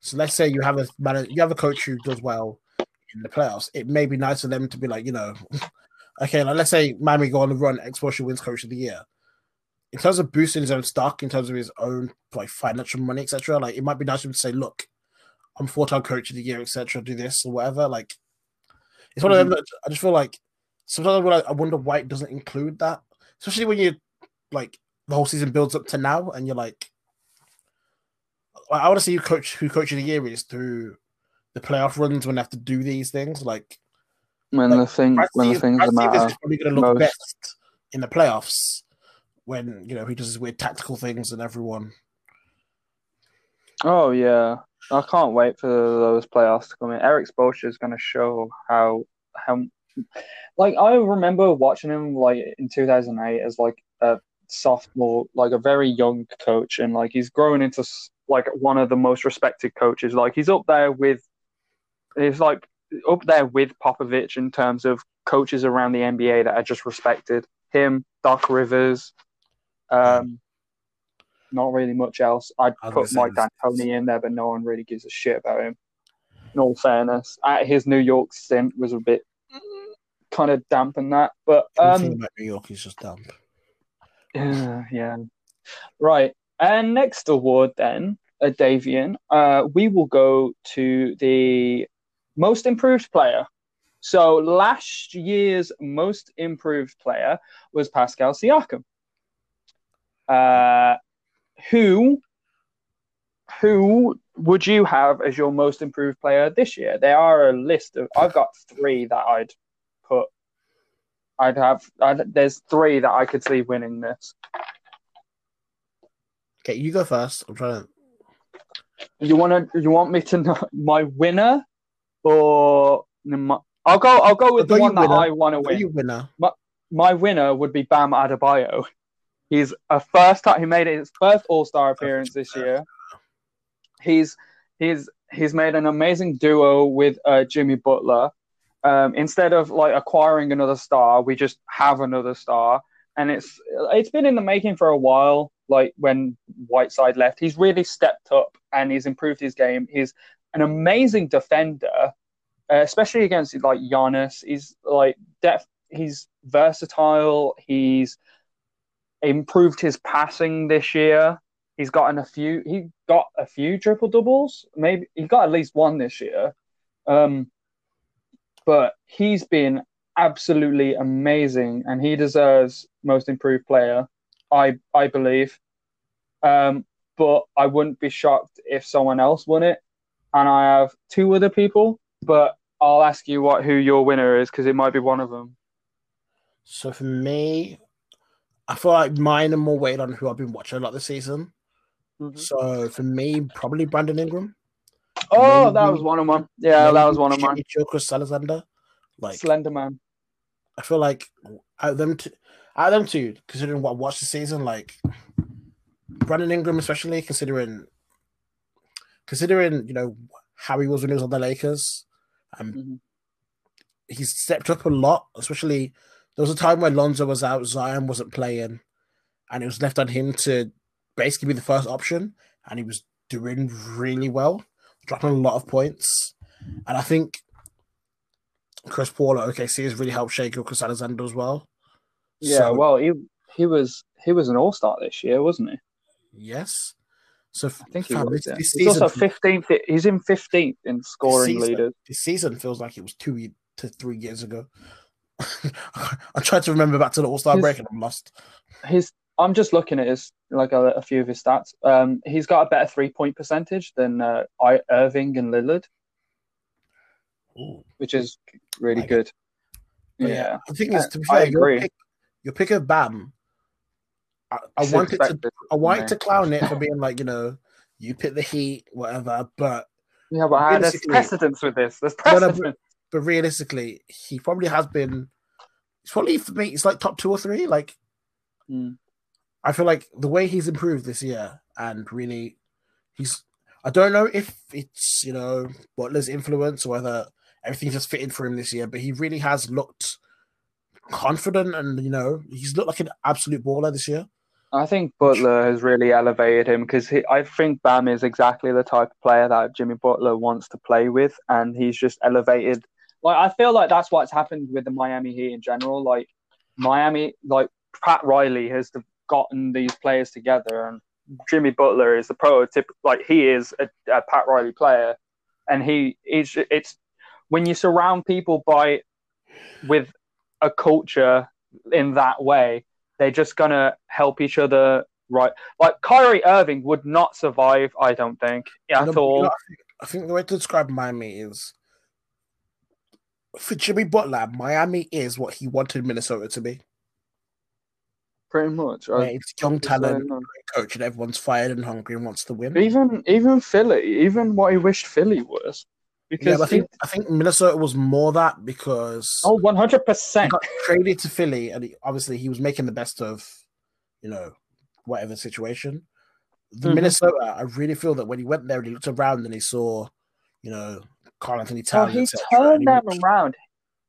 so let's say you have a man, you have a coach who does well in the playoffs. It may be nice for them to be like, you know, [LAUGHS] okay, like let's say Miami go on the run, Exposure wins Coach of the Year. In terms of boosting his own stock, in terms of his own like financial money, etc., like it might be nice for him to say, "Look, I'm four-time Coach of the Year, etc. Do this or whatever." Like, it's one of them. Mm-hmm. That I just feel like sometimes I like- I wonder why it doesn't include that, especially when you like the whole season builds up to now, and you're like, I I want to see who coach who coach of the year is through the playoff runs when they have to do these things. Like, When Like, the thing, Brad when the things Brad Stevens matter. is probably going to look most. best in the playoffs when you know he does his weird tactical things and everyone. Oh yeah, I can't wait for those playoffs to come in. Erik Spoelstra is going to show how how like I remember watching him like in 2008 as like a sophomore, like a very young coach, and like he's growing into like one of the most respected coaches. Like he's up there with, he's like up there with Popovich in terms of coaches around the NBA that are just respected. Him, Doc Rivers, um, not really much else. I'd put Mike D'Antoni in there, but no one really gives a shit about him. In all fairness, at his New York stint was a bit kind of dampened that, but um, about New York is just damp. yeah, [SIGHS] yeah. Right. And next award then, uh, Davian, uh, we will go to the most improved player. So last year's most improved player was Pascal Siakam. Uh, who who would you have as your most improved player this year? There are a list of I've got three that I'd put I'd have I'd, there's three that I could see winning this. Okay, you go first. I'm trying to. You want to? You want me to know [LAUGHS] my winner, or my, I'll go. I'll go with I'll the one that winner. I want to win. you winner? My winner would be Bam Adebayo. He's a first time. He made his first All Star appearance this year. He's he's he's made an amazing duo with uh, Jimmy Butler. Um, instead of like acquiring another star, we just have another star, and it's it's been in the making for a while. Like when Whiteside left, he's really stepped up and he's improved his game. He's an amazing defender, uh, especially against like Giannis. He's like depth. He's versatile. He's improved his passing this year. He's gotten a few. He got a few triple doubles. Maybe he got at least one this year. Um, but he's been absolutely amazing, and he deserves most improved player. I I believe. Um, but I wouldn't be shocked if someone else won it. And I have two other people, but I'll ask you what who your winner is because it might be one of them. So for me, I feel like mine are more weighted on who I've been watching a lot this season. So for me, probably Brandon Ingram. Oh, that was one of mine. Yeah, that was one of mine. Chokers Alexander. Like Slender Man. I feel like out of them two, out of them two, considering what I watched the season, like Brandon Ingram, especially considering considering you know how he was when he was on the Lakers, um, Mhm. he's stepped up a lot. Especially there was a time when Lonzo was out, Zion wasn't playing, and it was left on him to basically be the first option, and he was doing really well, dropping a lot of points, and I think Chris Paul at OKC has really helped shake Chris Alexander as well. Yeah, So, well, he he was he was an All Star this year, wasn't he? yes. So I think he was. this, Yeah. this He's also fifteenth. He's in fifteenth in scoring season- leaders. this season feels like it was two to three years ago. [LAUGHS] I tried to remember back to the All Star break and I'm lost. His I'm just looking at his like a, a few of his stats. Um, he's got a better three point percentage than uh, I, Irving and Lillard, Ooh. which is really Like- good. But Yeah, the thing is, to be I fair, your agree. pick, your pick of Bam, I, I wanted to I wanted yeah. to clown it for being like, you know, you pick the Heat, whatever. But Yeah, but there's precedence with this. There's no, but- but realistically, he probably has been. It's probably for me. It's like top two or three. Like Mm. I feel like the way he's improved this year, and really, he's. I don't know if it's you know Butler's influence or whether everything just fitted for him this year, but he really has looked confident, and you know he's looked like an absolute baller this year. I think Butler has really elevated him because I think Bam is exactly the type of player that Jimmy Butler wants to play with, and he's just elevated. Like I feel like that's what's happened with the Miami Heat in general. Like Miami, like Pat Riley has gotten these players together, and Jimmy Butler is the prototype. Like he is a, a Pat Riley player, and he is. It's when you surround people by with a culture in that way they're just gonna help each other right? Like Kyrie Irving would not survive I don't think at you all. know, I, think, I think the way to describe Miami is for Jimmy Butler, Miami is what he wanted Minnesota to be. pretty much. I- it's young talent, coach, and everyone's fired and hungry and wants to win. even even Philly even what he wished Philly was. Yeah, because but I think I think Minnesota was more that because oh 100 he percent got traded to Philly, and he, obviously he was making the best of, you know, whatever situation. the Mhm. Minnesota, I really feel that when he went there and he looked around and he saw, you know, Carl Anthony So Towns, he etc., turned he them looked- around.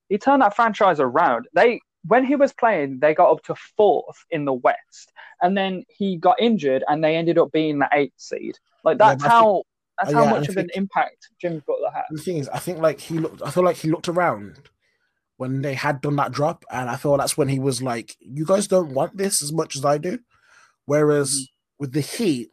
He turned that franchise around. They when he was playing, they got up to fourth in the West, and then he got injured, and they ended up being the eighth seed. Like that's but I think- how that's uh, how yeah, much of an impact Jimmy Butler had. the thing is, I think like he looked. I feel like he looked around when they had done that drop, and I feel that's when he was like, "You guys don't want this as much as I do." Whereas Mm-hmm. with the Heat,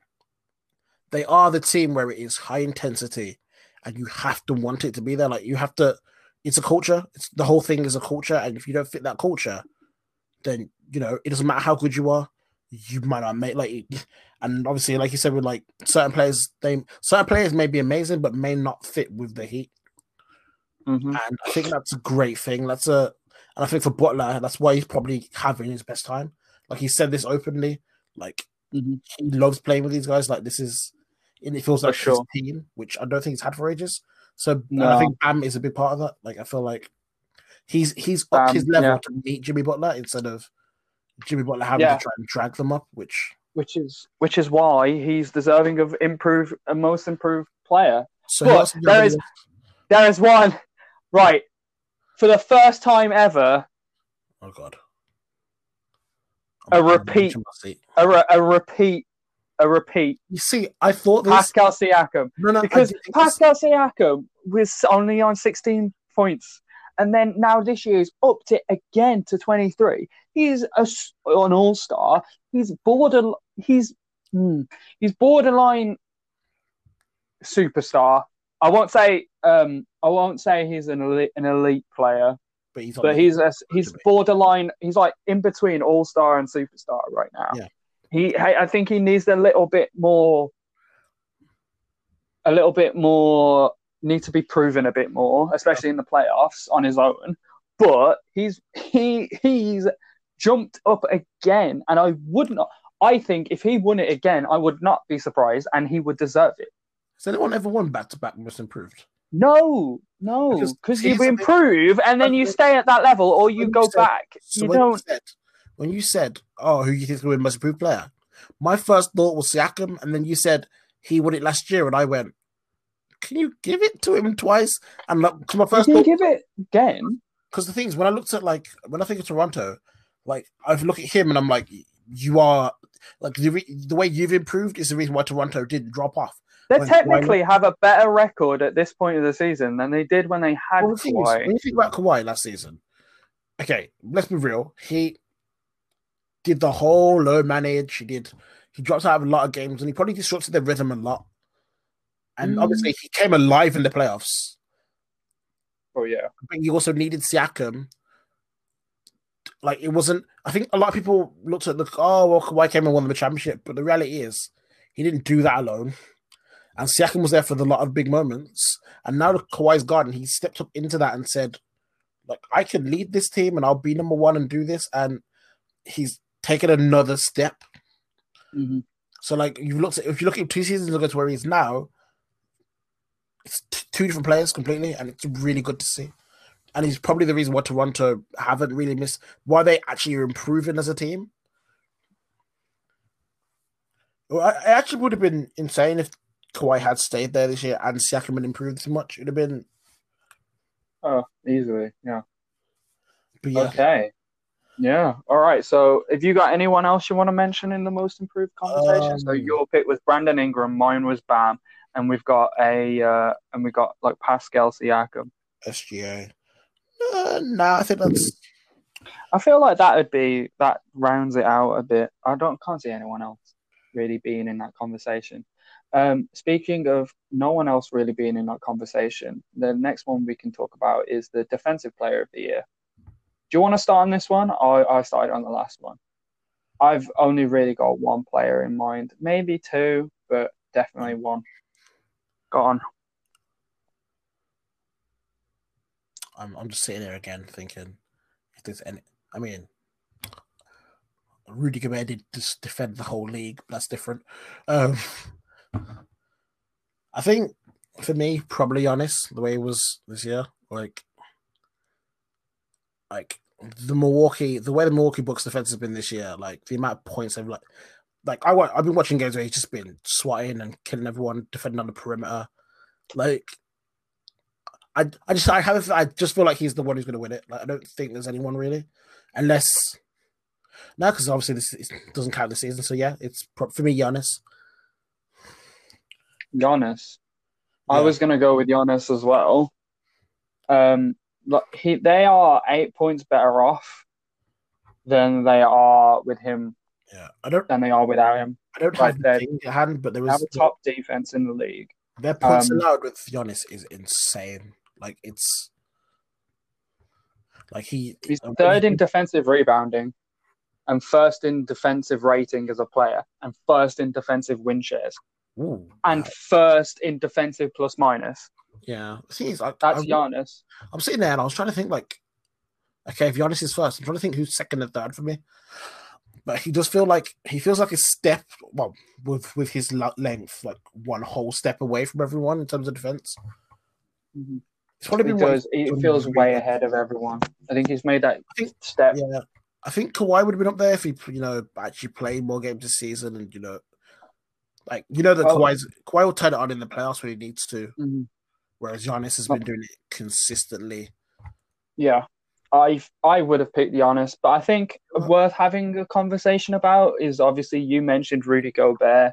they are the team where it is high intensity, and you have to want it to be there. Like you have to. It's a culture. It's the whole thing is a culture, and if you don't fit that culture, then you know it doesn't matter how good you are. You might not make like, [LAUGHS] and obviously, like you said, with like certain players, they certain players may be amazing, but may not fit with the Heat Mhm. and I think that's a great thing. That's a, and I think for Butler, that's why he's probably having his best time. Like he said this openly, like Mhm. he loves playing with these guys. Like this is, and it feels For like sure. his team, which I don't think he's had for ages. So No. I think Bam is a big part of that. Like I feel like he's he's up Bam, his level yeah. to meet Jimmy Butler instead of Jimmy Butler having Yeah. to try and drag them up. Which Which is which is why he's deserving of improved a most improved player. so But who else have you there is- There is one right for the first time ever. Oh god, A I'm- I'm repeat. reaching my seat. A, re- a repeat, a repeat. You see, I thought this Pascal Siakam. no, no, because did think this- Pascal Siakam was only on 16 points, and then now this year he's upped it again to 23. He's a, an all star. He's border. He's hmm, he's borderline superstar. I won't say um I won't say he's an elite, an elite player, but he's but he's a, he's borderline. He's like in between all star and superstar right now. Yeah. He, I I think he needs a little bit more, a little bit more. Need to be proven a bit more, especially in the playoffs on his own. But he's he he's jumped up again, and I would not. I think if he won it again, I would not be surprised, and he would deserve it. Has anyone ever won back to back most improved? No, no, Because you improve and then you stay at that level, or you go said- back. So you when don't. you said when you said, "Oh, who you think is going to win most improved player?" My first thought was Siakam, and then you said he won it last year, and I went, "Can you give it to him twice?" And like, my first Can you thought, give it again? because the thing is, when I looked at like when I think of Toronto, like I look at him and I'm like, "You are like the re- the way you've improved is the reason why Toronto didn't drop off." They When- technically have a better record at this point of the season than they did when they had Well, the thing is, Kawhi. when you think about Kawhi last season, okay, let's be real. He did the whole low manage. He did. He dropped out of a lot of games, and he probably disrupted their rhythm a lot. And Mm. obviously, he came alive in the playoffs. Oh yeah, But you also needed Siakam. Like it wasn't. I think a lot of people looked at the oh well, Kawhi came and won the championship, but the reality is he didn't do that alone. And Siakam was there for the lot of big moments. And now that Kawhi's gone, he stepped up into that and said, like, I can lead this team and I'll be number one and do this. And he's taken another step. Mhm. So like you've looked at if you look at two seasons ago to where he is now, it's t- two different players completely, and it's really good to see. And he's probably the reason why Toronto haven't really missed why they actually are improving as a team. Well, I, I actually would have been insane if Kawhi had stayed there this year and Siakam had improved so much. It'd have been, oh easily, yeah. yeah, Okay, yeah. All right. So, if you got anyone else you want to mention in the most improved conversation, so Um, your pick was Brandon Ingram, mine was Bam, and we've got a uh, and we got like Pascal Siakam. SGA. Uh, nah, I think that's I feel like that would be that rounds it out a bit. I don't can't see anyone else really being in that conversation. Um, speaking of no one else really being in that conversation, the next one we can talk about is the defensive player of the year. Do you want to start on this one? I I started on the last one. I've only really got one player in mind, maybe two, but definitely one. Go on. I'm I'm just sitting there again thinking if there's any. I mean, Rudy Gobert did just defend the whole league. That's different. Um, I think for me, probably honest, the way it was this year, like, like the Milwaukee, the way the Milwaukee Bucks defense has been this year, like the amount of points they've like, like I I've been watching games where he's just been swatting and killing everyone, defending on the perimeter. Like, I I just I have I just feel like he's the one who's going to win it. Like, I don't think there's anyone really, unless no, because obviously this is, doesn't count the season. So yeah, it's pro- for me Giannis. Giannis. I was going to go with Giannis as well. Um, look, he they are eight points better off than they are with him Yeah, I don't than they are without him. I don't Right have the hand, but there was a top defense in the league. their points um, allowed with Giannis is insane. Like it's like he He's uh, third in defensive rebounding, and first in defensive rating as a player, and first in defensive win shares, Ooh, and first in defensive plus minus. yeah. Is, I, That's I, Giannis. I'm sitting there and I was trying to think like, okay, if Giannis is first, I'm trying to think who's second and third for me. But he does feel like he feels like a step, well, with with his length, like one whole step away from everyone in terms of defense. Mhm. It's probably He does. He feels way well. ahead of everyone. I think he's made that I think- step. Yeah, I think Kawhi would have been up there if he, you know, actually played more games this season, and you know, like you know that Oh. Kawhi's Kawhi will turn it on in the playoffs when he needs to, Mhm. whereas Giannis has Oh. been doing it consistently. Yeah, I I would have picked Giannis, but I think Uh-huh. worth having a conversation about is obviously you mentioned Rudy Gobert.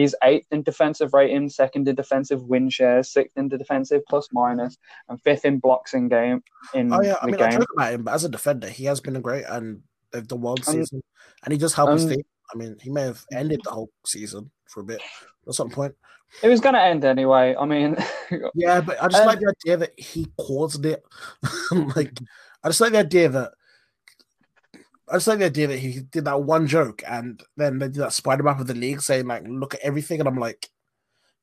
He's eighth in defensive rating, second in defensive win shares, sixth in the defensive plus minus, and fifth in blocks in game in Oh yeah, I the mean, I game. joke about him, but as a defender, he has been a great, and they've done well Um, season, and he does help his um, team. I mean, he may have ended the whole season for a bit at some point. It was going to end anyway. I mean, Yeah, but I just [LAUGHS] Um, like the idea that he caused it. [LAUGHS] like, I just like the idea that. I just like the idea that he did that one joke and then they did that spider map of the league saying like, "Look at everything," and I'm like,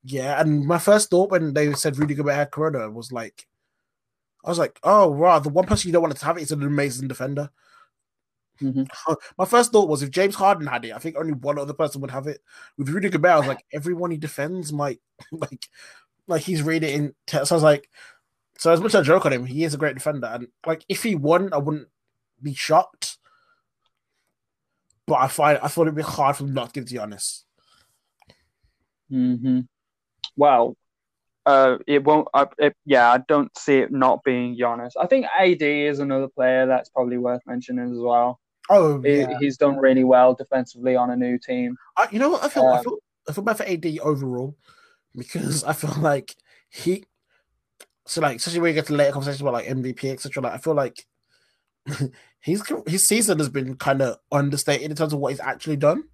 "Yeah." And my first thought when they said Rudy Gobert had Corona was like, I was like, "Oh, wow, the one person you don't want to have it is an amazing defender." Mhm. [LAUGHS] My first thought was if James Harden had it, I think only one other person would have it. With Rudy Gobert, I was like, everyone he defends might [LAUGHS] like, like he's reading in. text So I was like, so as much as I joke on him, he is a great defender, and like if he won, I wouldn't be shocked. But I find I thought it'd be hard for him not to give to Giannis. hmm well, uh, it won't. Uh, it, yeah, I don't see it not being Giannis. I think AD is another player that's probably worth mentioning as well. Oh He, yeah, He's done really well defensively on a new team. I, you know what? I feel I Um, feel I feel bad for AD overall because I feel like he. So like, especially when you get to later conversations about like MVP etc. Like, I feel like [LAUGHS] he's his season has been kind of understated in terms of what he's actually done.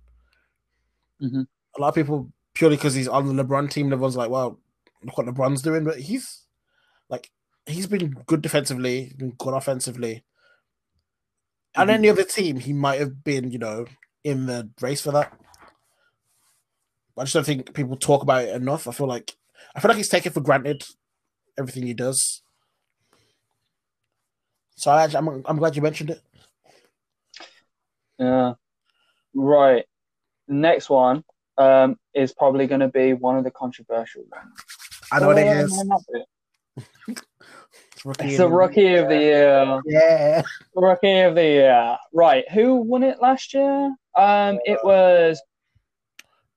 Mhm. A lot of people purely because he's on the LeBron team, everyone's like, "Well, look what LeBron's doing," but he's like, he's been good defensively, been good offensively. Mhm. any other team, he might have been, you know, in the race for that. I just don't think people talk about it enough. I feel like I feel like he's taken for granted everything he does. So I, I'm I'm glad you mentioned it. Yeah. Right. Next one um, is probably going to be one of the controversial ones. I know what it Uh, is. might not be. It's rookie. It's the rookie of the year. Yeah. Rookie of the year. Right. Who won it last year? Um, it was.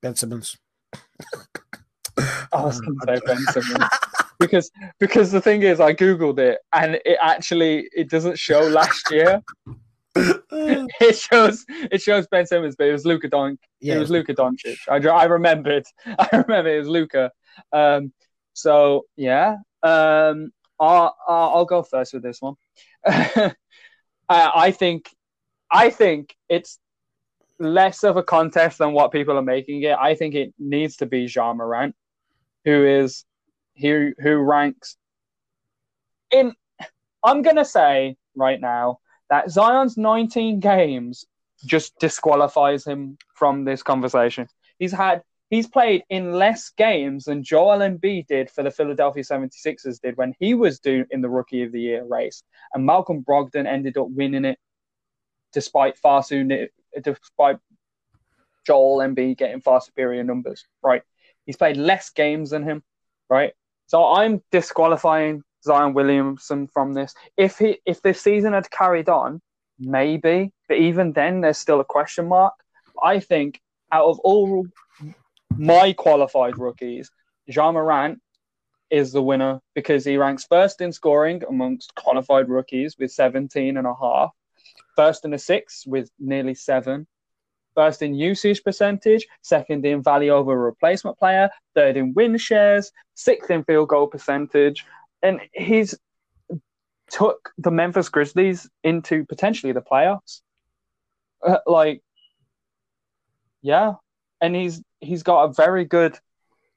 Ben Simmons. [LAUGHS] I was going to say Ben Simmons. [LAUGHS] because because the thing is, I googled it and it actually it doesn't show last year. [LAUGHS] it shows it shows Ben Simmons, but it was Luka Don. yeah. It was Luka Doncic. I, I remembered. [LAUGHS] I remember it was Luka. Um, so yeah, um, I'll, I'll I'll go first with this one. [LAUGHS] uh, I think I think it's less of a contest than what people are making it. I think it needs to be Ja Morant, who is who who ranks in. I'm gonna say right now that Zion's 19 games just disqualifies him from this conversation. He's had he's played in less games than Joel Embiid did for the Philadelphia 76ers did when he was due in the rookie of the year race. And Malcolm Brogdon ended up winning it despite far soon despite Joel Embiid getting far superior numbers, right? He's played less games than him, right? So I'm disqualifying Zion Williamson from this. If he if this season had carried on, maybe, but even then there's still a question mark. I think out of all my qualified rookies, Ja Morant is the winner because he ranks first in scoring amongst qualified rookies with 17 and a half, first in assists with nearly seven, first in usage percentage, second in value over replacement player, third in win shares, sixth in field goal percentage, and he's took the Memphis Grizzlies into potentially the playoffs. Uh, like, yeah, and he's he's got a very good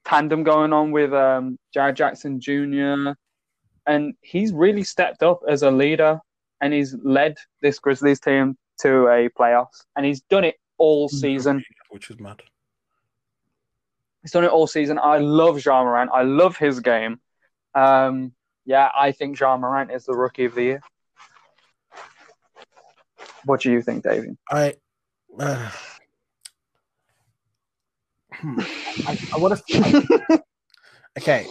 tandem going on with um, Jaren Jackson Jr. And he's really stepped up as a leader and he's led this Grizzlies team to a playoffs. And he's done it all season. Which is mad. He's done it all season. I love Ja Morant. I love his game. Um, yeah, I think Ja Morant is the rookie of the year. What do you think, David? I. Uh, hmm. I, I want to. [LAUGHS] okay,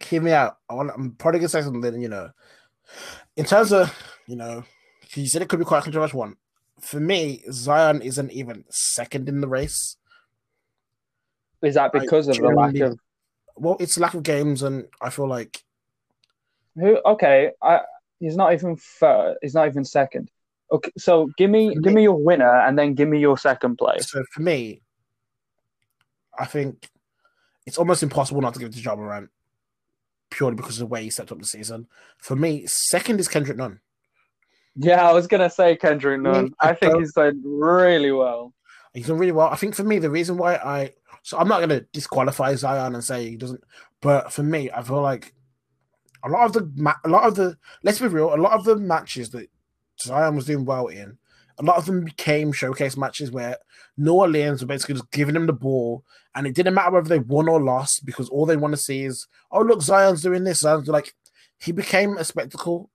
hear me out. I want. I'm probably gonna say something. You know, in terms of you know, you said it could be quite a controversial one. For me, Zion isn't even second in the race. Is that because I of the lack of? Well, it's lack of games, and I feel like. Who? Okay, I. He's not even third. He's not even second. Okay, so give me, give me your winner, and then give me your second place. So for me, I think it's almost impossible not to give it to Ja Morant purely because of the way he stepped up the season. For me, second is Kendrick Nunn. Yeah, I was gonna say Kendrick Nunn. I, think he's done really well. He's done really well. I think for me, the reason why I so I'm not gonna disqualify Zion and say he doesn't, but for me, I feel like a lot of the a lot of the let's be real, a lot of the matches that Zion was doing well in a lot of them became showcase matches where New Orleans were basically just giving him the ball, and it didn't matter whether they won or lost because all they want to see is, oh look, Zion's doing this. Zion's like, he became a spectacle,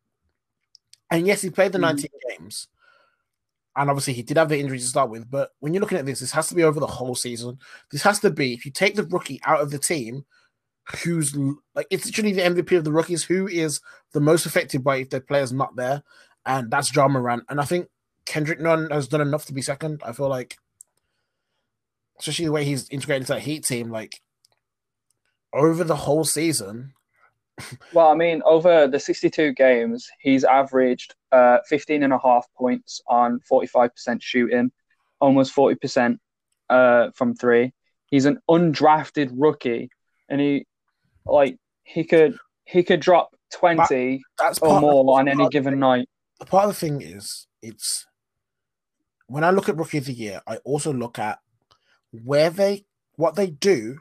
and yes, he played the mm 19 games, and obviously he did have the injury to start with. But when you're looking at this, this has to be over the whole season. This has to be if you take the rookie out of the team, who's like it's literally the MVP of the rookies, who is the most affected by if their player's not there, and that's Ja Morant. And I think Kendrick Nunn has done enough to be second. I feel like, especially the way he's integrated into that Heat team, like over the whole season. Well, I mean, over the 62 games, he's averaged uh, 15 and a half points on 45% shooting, almost 40% uh, from three. He's an undrafted rookie, and he, like, he could he could drop 20 that, or more on any given night. The Part of the thing is, it's when I look at rookie of the year, I also look at where they what they do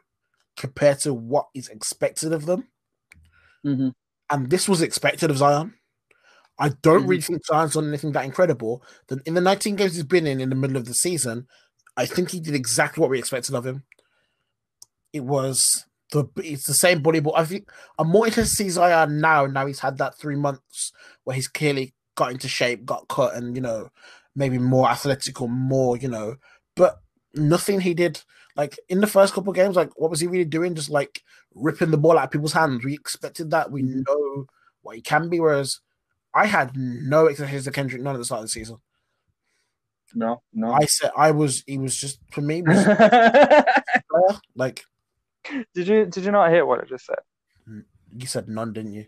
compared to what is expected of them. Mm-hmm. And this was expected of Zion. I don't mm-hmm. really think Zion's done anything that incredible. Then in the 19 games he's been in in the middle of the season, I think he did exactly what we expected of him. It was the it's the same body, but I think I'm more interested to see Zion now. Now he's had that three months where he's clearly got into shape, got cut, and you know maybe more athletic or more, you know, but nothing he did. Like in the first couple games, like what was he really doing? Just like ripping the ball out of people's hands. We expected that. We mm-hmm. know what he can be. Whereas I had no expectations of Kendrick none at the start of the season. No, no. I said I was. He was just for me. Was, [LAUGHS] like, did you did you not hear what I just said? You said none, didn't you?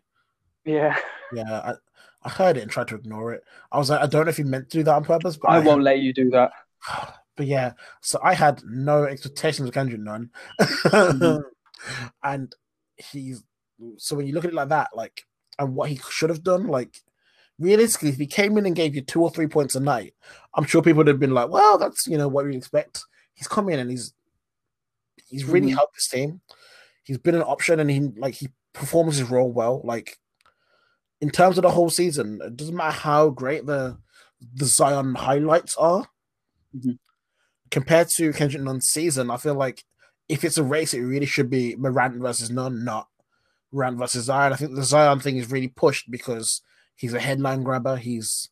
Yeah. Yeah. I, I heard it and tried to ignore it. I was like, I don't know if he meant to do that on purpose, but I, I won't had... let you do that. [SIGHS] [SIGHS] [SIGHS] But yeah, so I had no expectations of Kendrick Nunn, mm-hmm. [LAUGHS] and he's so when you look at it like that, like and what he should have done, like realistically, if he came in and gave you two or three points a night, I'm sure people would have been like, well, that's you know what we expect. He's come in and he's he's really mm-hmm. helped this team. He's been an option and he like he performs his role well. Like in terms of the whole season, it doesn't matter how great the the Zion highlights are mm-hmm. Compared to Kendrick Nunn's season. I feel like if it's a race, it really should be Morant versus Nunn, not Morant versus Zion. I think the Zion thing is really pushed because he's a headline grabber. He's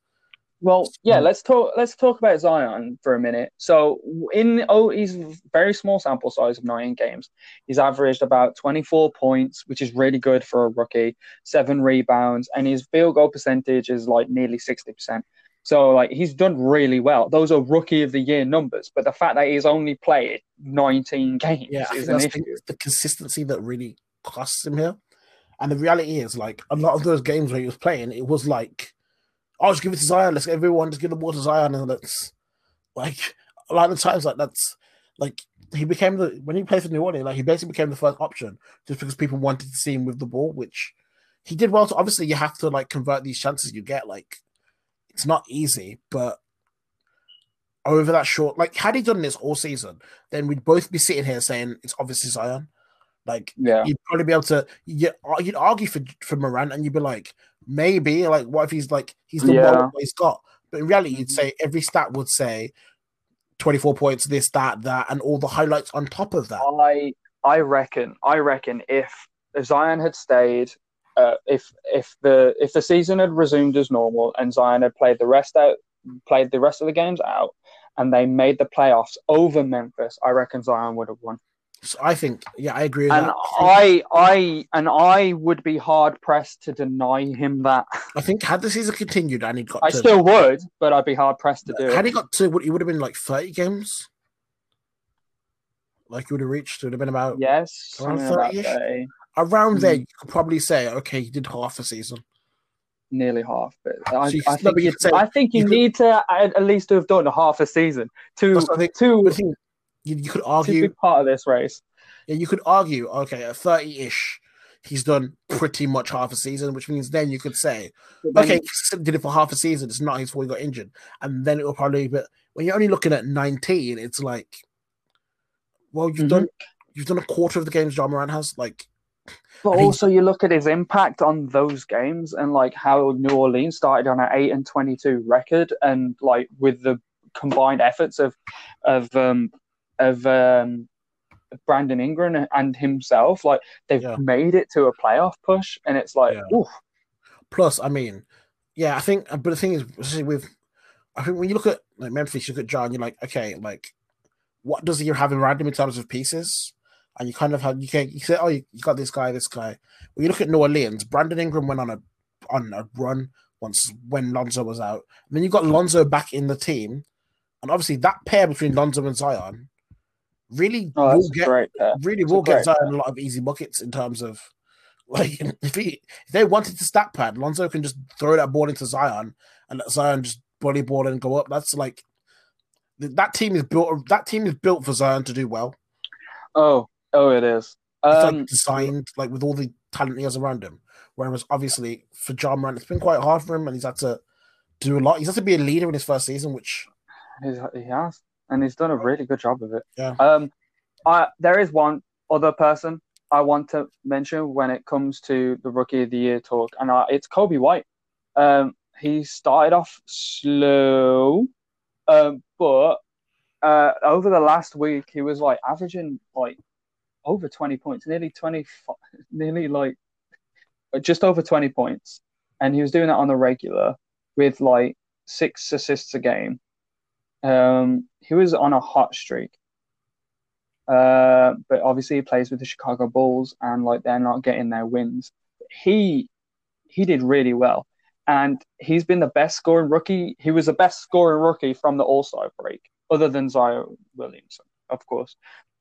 well, yeah, let's talk. Let's talk about Zion for a minute. So, in oh, he's very small sample size of nine games. He's averaged about twenty four points, which is really good for a rookie. Seven rebounds, and his field goal percentage is like nearly sixty percent. So like he's done really well. Those are rookie of the year numbers, but the fact that he's only played 19 games Yeah, is an that's issue. the, the consistency that really costs him here. And the reality is, like a lot of those games where he was playing, it was like, "Oh, just give it to Zion. Let's everyone just give the ball to Zion." And let's like a lot of times, like that's like he became the when he played for New Orleans, like he basically became the first option just because people wanted to see him with the ball, which he did well. So obviously, you have to like convert these chances you get. Like it's not easy, but over that short, like had he done this all season, then we'd both be sitting here saying it's obviously Zion. Like Yeah. you'd probably be able to you, you'd argue for for Morant and you'd be like maybe like what if he's like he's the Yeah. one he's got but in reality you'd say every stat would say 24 points this that that and all the highlights on top of that I I reckon I reckon if Zion had stayed, uh, if if the if the season had resumed as normal and Zion had played the rest out, played the rest of the games out, and they made the playoffs over Memphis, I reckon Zion would have won. so I think yeah I agree with And that I I and I would be hard pressed to deny him that. [LAUGHS] I think had the season continued and he'd got I to, still would, but I'd be hard pressed to do it. had it. he got to what he would have been like 30 games like he would have reached it would have been about Yes, Around 30-ish? that, around Mhm. there you could probably say okay he did half a season nearly half. But I, So you- I think you'd say- I think you, you could- need to at, least have done half a season to think. to thing, you, you could to argue be part of this race. Yeah, you could argue, okay, at 30 ish, he's done pretty much half a season, which means then you could say, okay, he did it for half a season, it's not his fault he got injured. And then it will probably, but when you're only looking at 19, it's like, well, you've Mhm. done you've done a quarter of the games Ja Morant has. Like, But And also, you look at his impact on those games and like how New Orleans started on an eight and twenty-two record, and like with the combined efforts of of um of um Brandon Ingram and himself, like they've Yeah. made it to a playoff push, and it's like, Yeah. oof, plus, I mean, yeah, I think, but the thing is, with, I think when you look at like Memphis, you look at Ja, you're like, okay, like, what does he have around him in terms of pieces? And you kind of have you can you say, oh, you, you got this guy, this guy. When you look at New Orleans, Brandon Ingram went on a on a run once when Lonzo was out. And then you got Lonzo back in the team, and obviously that pair between Lonzo and Zion really oh, will get great. Really will get Zion a lot of easy buckets in terms of [LAUGHS] like if he if they wanted to stack pad, Lonzo can just throw that ball into Zion and let Zion just body ball and go up. That's like that team is built. That team is built for Zion to do well. Oh, oh, it is. It's Um, like designed like with all the talent he has around him. Whereas obviously for Ja it's been quite hard for him, and he's had to do a lot. He's had to be a leader in his first season, which He's, he has, and he's done a really good job of it. Yeah. Um, I there is one other person I want to mention when it comes to the Rookie of the Year talk, and uh, it's Coby White. Um, he started off slow, um, but uh, over the last week he was like averaging like over twenty points, nearly twenty, nearly like just over twenty points, and he was doing that on the regular with like six assists a game. Um, he was on a hot streak. Uh, but obviously he plays with the Chicago Bulls and like they're not getting their wins. He he did really well. And he's been the best scoring rookie. He was the best scoring rookie from the All Star break, other than Zion Williamson, of course,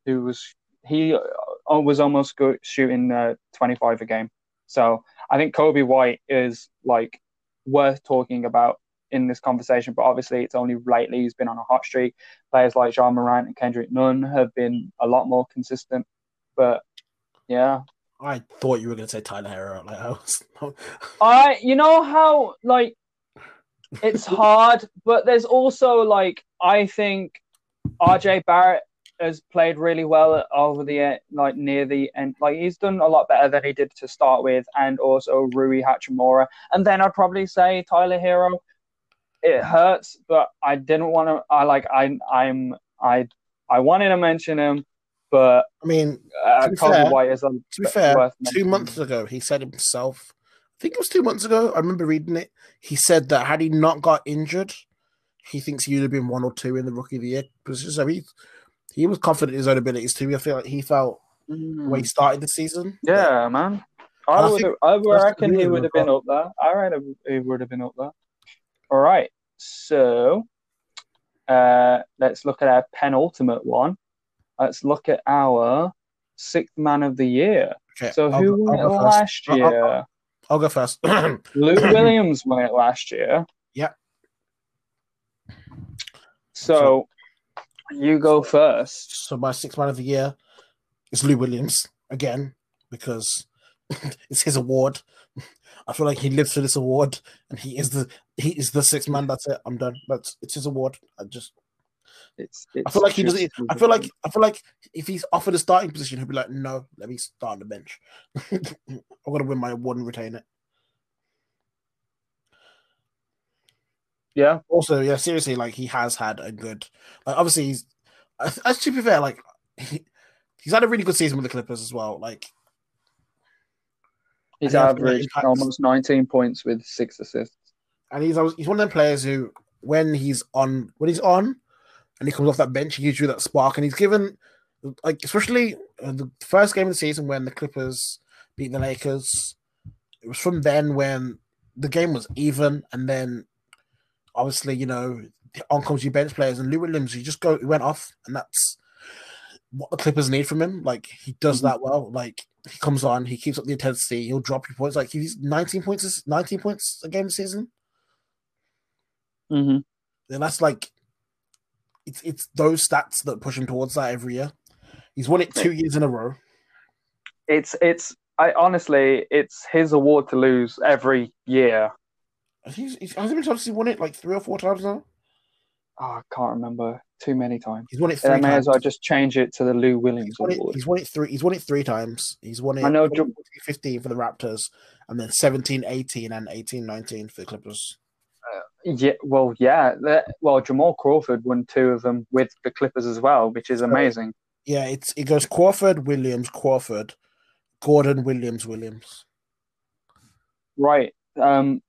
who was he uh, was almost go, shooting uh, 25 a game. So I think Coby White is like worth talking about in this conversation, but obviously it's only lately he's been on a hot streak. Players like Ja Morant and Kendrick Nunn have been a lot more consistent. But yeah, I thought you were going to say Tyler Herro. Like I was, [LAUGHS] I you know how like it's [LAUGHS] hard, but there's also like I think RJ Barrett has played really well over the like near the end. Like he's done a lot better than he did to start with, and also Rui Hachimura. And then I'd probably say Tyler Herro. It hurts, but I didn't want to. I like I I'm I I wanted to mention him, but I mean, uh, To be Kobe fair- White is a to be fair, two months ago, he said himself, I think it was two months ago, I remember reading it. He said that had he not got injured, he thinks he would have been one or two in the rookie of the year position. So he was confident in his own abilities too. I feel like he felt Mm. when he started the season. Yeah, man. I I would. think I reckon he would have been up there. I reckon he would have been up there. All right. so uh, let's look at our penultimate one. Let's look at our sixth man of the year. Okay, So I'll who go- won it I'll first. last I'll- year? I'll- I'll go first. [CLEARS THROAT] Lou Williams won it last year. Yeah. So you go first. so my sixth man of the year is Lou Williams again because [LAUGHS] it's his award. I feel like he lives for this award, and he is the he is the sixth man. That's it. I'm done. But it's his award. I just It's, I feel like he does. just- I feel like I feel like if he's offered a starting position, he'll be like, "No, let me start on the bench. [LAUGHS] I'm gonna win my award and retain it." Yeah. Also, yeah, seriously, like he has had a good. Like obviously, he's. I, to be fair, like he, he's had a really good season with the Clippers as well. Like He's And I feel like averaged almost 19 points with six assists. and he's he's one of them players who, when he's on, when he's on, and he comes off that bench, he gives you that spark. And he's given, like, especially uh, the first game of the season when the Clippers beat the Lakers. It was from then when the game was even, and then obviously, you know, on comes your bench players and Lou Williams. You just go, he went off, and that's what the Clippers need from him. Like he does Mhm. that well. Like he comes on, he keeps up the intensity. He'll drop your points. Like he's 19 points, 19 points a game this season. Mm-hmm. And that's like it's it's those stats that push him towards that every year. He's won it two years in a row. It's it's I honestly it's his award to lose every year. He's, he's has he won it like three or four times now. Oh, I can't remember too many times. He's won it And three I may times. as well just change it to the Lou he's, Williams won it, award. he's won it three. He's won it three times. He's won it. I know 14, 15 for the Raptors, and then 17, 18, and 18, 19 for the Clippers. Yeah, well, yeah. well, Jamal Crawford won two of them with the Clippers as well, which is amazing. Yeah, it's it goes Crawford, Williams, Crawford, Gordon, Williams, Williams. Right. Um,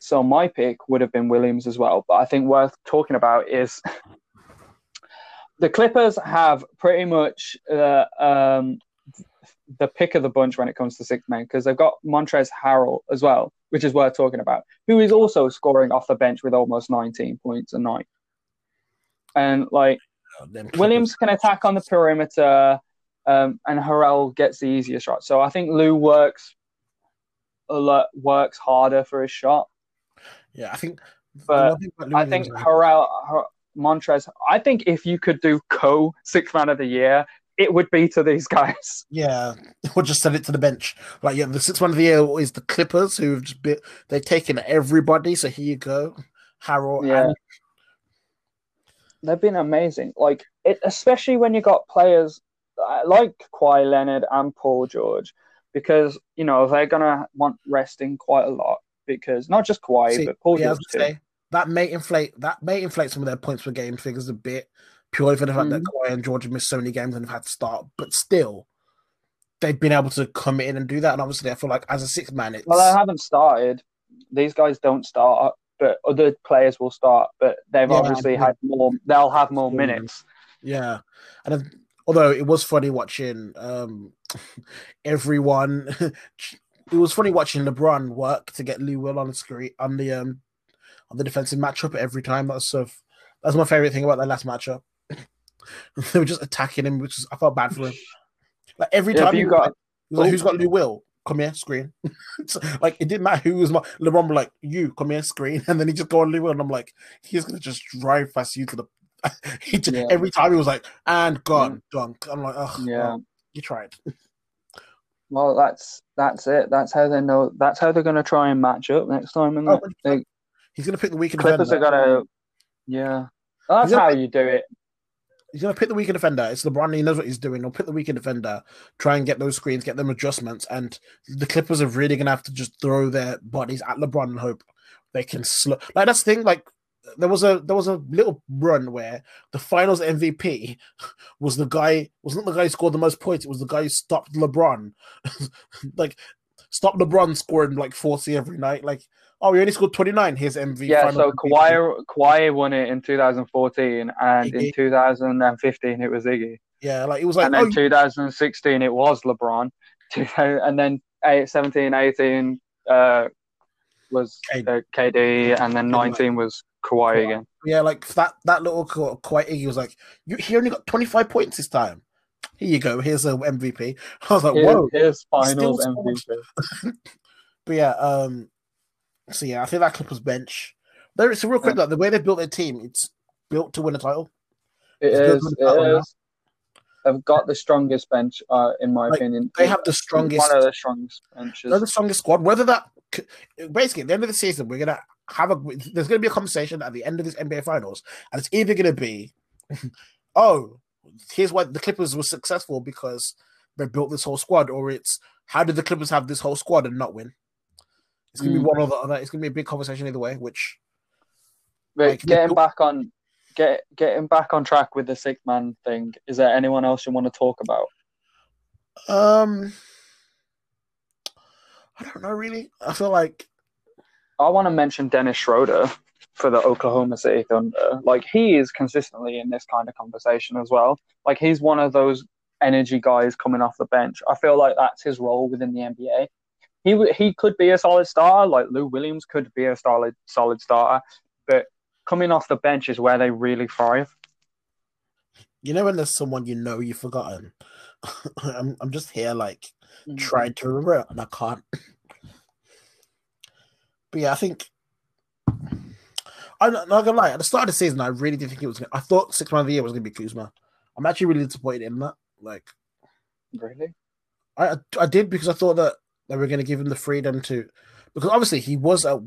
so my pick would have been Williams as well, but I think worth talking about is [LAUGHS] the Clippers have pretty much uh, um, the pick of the bunch when it comes to six men because they've got Montrezl Harrell as well, which is worth talking about, who is also scoring off the bench with almost 19 points a night. And like Clippers. Williams can attack on the perimeter, um, and Harrell gets the easier shot. So I think Lou works a lot, works harder for his shot. Yeah, I think. But one thing about Lou I think Harrell, Har- Montrezl. I think if you could do co six man of the year, it would be to these guys. [LAUGHS] Yeah, [LAUGHS] we'll just send it to the bench. Like, yeah, the sixth one of the year is the Clippers, who've just been they've taken everybody. So here you go, Harrell. Yeah. and They've been amazing. Like it, especially when you got players uh, like Kawhi Leonard and Paul George, because you know they're gonna want resting quite a lot. Because not just Kawhi, See, but Paul yeah, I George say, that may inflate that may inflate some of their points per game figures a bit, purely for the fact that Mm-hmm. Kawhi and George have missed so many games and have had to start. But still, they've been able to come in and do that. And obviously, I feel like as a six man, it's Well, they haven't started. These guys don't start, but other players will start. But they've Yeah, obviously had more. They'll have more minutes. Yeah, and then, although it was funny watching um [LAUGHS] everyone, [LAUGHS] it was funny watching LeBron work to get Lou Will on the screen on the um on the defensive matchup every time. That's so that's my favorite thing about that last matchup. [LAUGHS] they were just attacking him, which is I felt bad for him. Like every Yeah, time you got- like, "Who's got Lou Will? Come here, screen." [LAUGHS] So, like it didn't matter who was my LeBron. Was like, "You come here, screen," [LAUGHS] and then he just go on Lou Will, and I'm like, he's gonna just drive past you to the. he just, Yeah. Every time he was like, "And gone, dunk." I'm like, "Oh, Yeah. you tried." Well, that's that's it. That's how they know. That's how they're going to try and match up next time. And Oh, they He's gonna pick the weaker Clippers are going to. Yeah, that's how you do it. He's gonna pick the weaker defender. It's LeBron. He knows what he's doing. He'll pick the weaker defender, try and get those screens, get them adjustments, and the Clippers are really gonna have to just throw their bodies at LeBron and hope they can slow. Like that's the thing. Like there was a there was a little run where the Finals MVP [LAUGHS] was the guy wasn't the guy who scored the most points. It was the guy who stopped LeBron, [LAUGHS] like stopped LeBron scoring like forty every night. Like oh, he only scored twenty nine. Here's MVP. Yeah, so MVP. Kawhi, Kawhi won it in 2014, and in 2015 it was Iggy, Yeah, like it was like and oh, then 2016 it was LeBron, [LAUGHS] and then eight- 17, 18 uh, was KD. uh, KD, and then 19 was Kawhi again. Yeah, like that that little Ka- Kawhi Iggy was like, you, he only got 25 points this time. Here you go. Here's a MVP. [LAUGHS] I was like, Here's, whoa. here's finals MVP. [LAUGHS] But yeah, um, so yeah, I think that Clippers bench. There, it's a real quick. Like the way they built their team, it's built to win a title. It It's is. with the title It is. They've got the strongest bench, uh, in my Like, opinion. They have the strongest. One of the strongest benches. They're the strongest squad. Whether that basically at the end of the season, we're gonna have a. There's gonna be a conversation at the end of this NBA Finals, and it's either gonna be, [LAUGHS] oh, here's why the Clippers were successful because they built this whole squad, or it's how did the Clippers have this whole squad and not win? It's gonna be Mm. one or the other. It's gonna be a big conversation either way. Which But like, getting back on, get getting back on track with the sick man thing. Is there anyone else you want to talk about? um, I don't know really. I feel like I want to mention Dennis Schroeder for the Oklahoma City Thunder. Like he is consistently in this kind of conversation as well. Like he's one of those energy guys coming off the bench. I feel like that's his role within the NBA. He he could be a solid starter, like Lou Williams could be a solid solid starter, but coming off the bench is where they really thrive. you know when there's someone you know you've forgotten. [LAUGHS] I'm I'm just here like mm-hmm. trying to remember and I can't. But yeah, I think I'm not, not gonna lie. At the start of the season, I really didn't think it was. Gonna, I thought six man of the year was gonna be Kuzma. I'm actually really disappointed in that. Like, Really? I I did because I thought that they were gonna give him the freedom to, because obviously he was a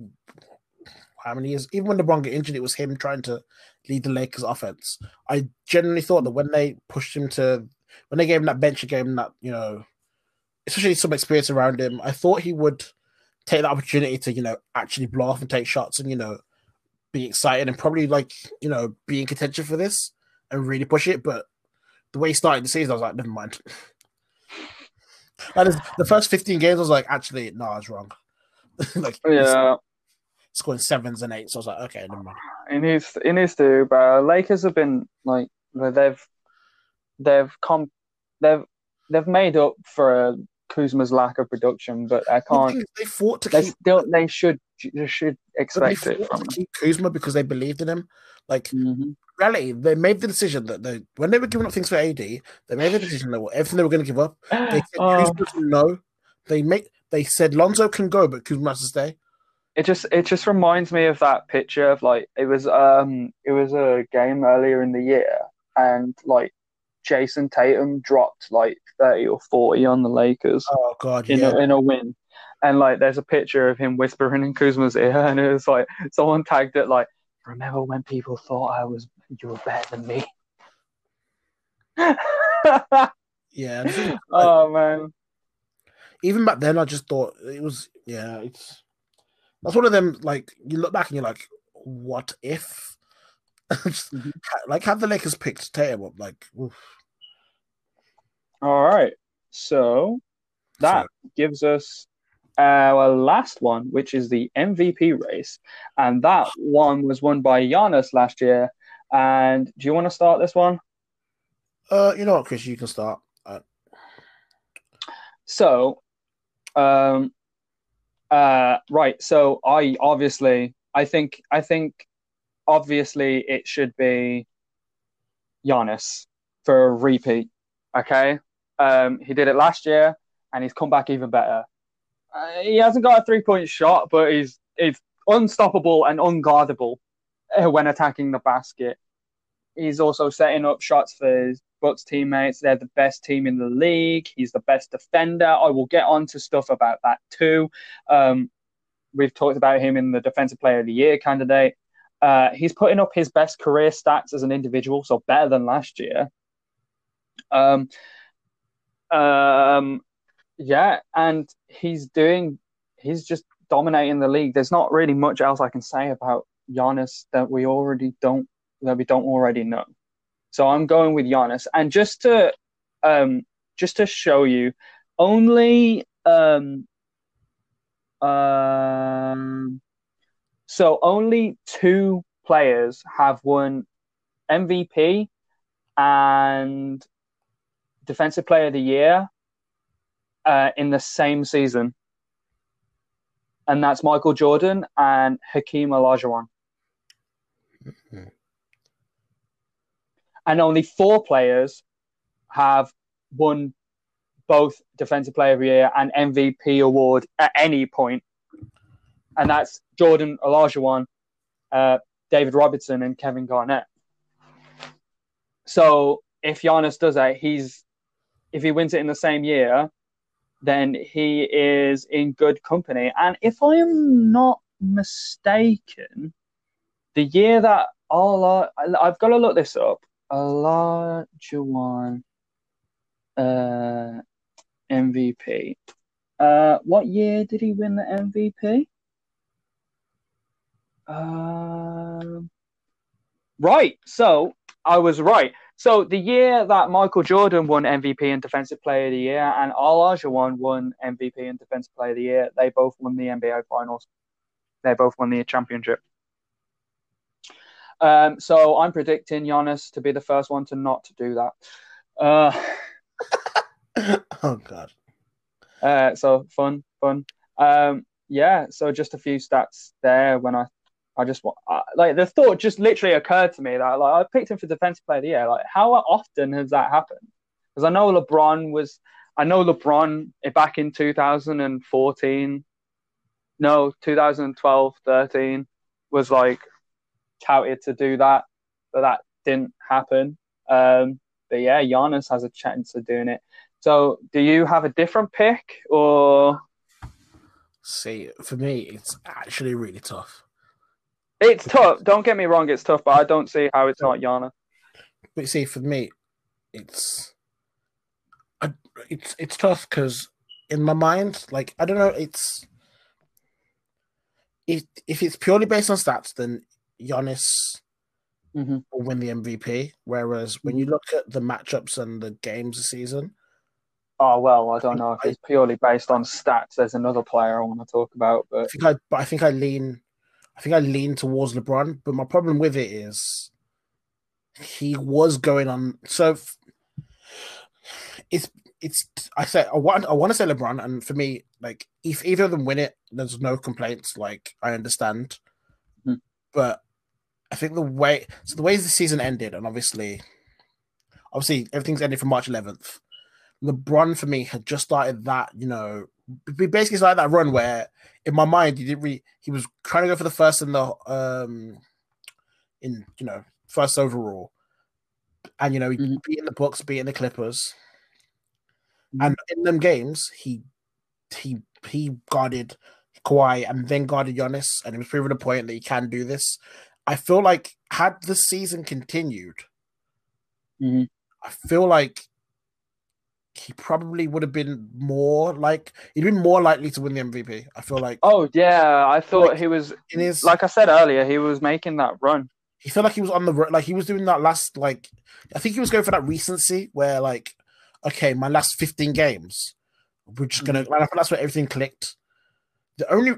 how many years? Even when LeBron got injured, it was him trying to lead the Lakers offense. I genuinely thought that when they pushed him to, when they gave him that bench, him that you know, especially some experience around him, I thought he would take the opportunity to you know actually blow off and take shots and you know be excited and probably like you know be in contention for this and really push it. But the way he started the season, I was like, never mind. [LAUGHS] That is the first 15 games. I was like, actually, no, I was wrong. [LAUGHS] like, oh, Yeah. scoring sevens and eights. So I was like, okay, never mind. It needs it needs to, but Lakers have been like they've they've come they've they've made up for Kuzma's lack of production, but I can't. They fought to They keep. still they should they should expect it from keep Kuzma because they believed in him. Like Mhm. reality, they made the decision that they when they were giving up things for AD, they made the decision that everything they were going to give up. [GASPS] They said Oh, no. They make they said Lonzo can go, but Kuzma has to stay. it just it just reminds me of that picture of like it was um it was a game earlier in the year and like Jayson Tatum dropped like thirty or forty on the Lakers. Oh god, in, yeah. a, in a win. And like, there's a picture of him whispering in Kuzma's ear, [LAUGHS] and it was like someone tagged it like, "Remember when people thought I was you were better than me?" [LAUGHS] yeah. is, like, [LAUGHS] oh man, even back then, I just thought it was yeah. It's that's one of them. Like you look back and you're like, what if? [LAUGHS] Just, Mhm. Like have the Lakers picked Tatum up? Like, oof. all right. So that gives us our last one, which is the MVP race, and that one was won by Giannis last year. And do you want to start this one? uh, you know what, Chris, you can start. Uh, So, um, uh, right. So I obviously, I think, I think, obviously, it should be Giannis for a repeat. Okay. Um, he did it last year, and he's come back even better. Uh, he hasn't got a three-point shot, but he's he's unstoppable and unguardable uh, when attacking the basket. He's also setting up shots for his Bucks teammates. They're the best team in the league. He's the best defender. I will get on to stuff about that too. Um, we've talked about him in the Defensive Player of the Year candidate. Uh, he's putting up his best career stats as an individual, so better than last year. Um, um, yeah, and he's doing, he's just dominating the league. There's not really much else I can say about Giannis that we already don't that we don't already know. So I'm going with Giannis, and just to um, just to show you, only um, um, so only two players have won MVP and Defensive Player of the Year uh, in the same season. And that's Michael Jordan and Hakeem Olajuwon. And only four players have won both Defensive Player of the Year and MVP award at any point and that's Jordan Olajuwon, uh, David Robertson, and Kevin Garnett. So if Giannis does that, he's if he wins it in the same year, then he is in good company. And if I am not mistaken, the year that Allah, I've got to look this up. Olajuwon uh, MVP. Uh, what year did he win the MVP? Um, right. So I was right. So the year that Michael Jordan won MVP and Defensive Player of the Year, and Al Olajuwon won MVP and Defensive Player of the Year, they both won the NBA Finals. They both won the championship. Um, so I'm predicting Giannis to be the first one to not to do that. Uh, oh God. Uh, so fun, fun. Um, yeah. So just a few stats there. When I, I just want like the thought just literally occurred to me that like I picked him for defensive player of the year. Like how often has that happened? Because I know LeBron was. I know LeBron back in 2014. No, 2012, 13 was like touted to do that, but that didn't happen. Um, but yeah, Giannis has a chance of doing it. So, do you have a different pick or? See, for me, it's actually really tough. It's tough. Don't get me wrong, it's tough, but I don't see how it's not Giannis. But see, for me, it's it's it's tough because in my mind, like I don't know, it's if if it's purely based on stats, then Giannis mm-hmm. will win the MVP. Whereas when you look at the matchups and the games this season, oh well, I don't know if it's purely based on stats. There's another player I want to talk about, but I think I, but I think I lean, I think I lean towards LeBron. But my problem with it is he was going on. So it's it's I say I want I want to say LeBron, and for me, like if either of them win it, there's no complaints. Like I understand, mm-hmm. but I think the way so the way the season ended, and obviously, obviously everything's ended from March 11th. LeBron for me had just started that, you know, basically started that run where, in my mind, he didn't really, he was trying to go for the first in the um, in you know first overall, and you know he mm-hmm. beating the Bucks, beating the Clippers, mm-hmm. and in them games he he he guarded Kawhi and then guarded Giannis, and he was proving a point that he can do this. I feel like had the season continued, mm-hmm. I feel like he probably would have been more like he'd been more likely to win the MVP. I feel like. Oh yeah, I thought like, he was in his like I said earlier, he was making that run. He felt like he was on the like he was doing that last like I think he was going for that recency where like okay, my last fifteen games, we're just gonna. Mm-hmm. that's where everything clicked. The only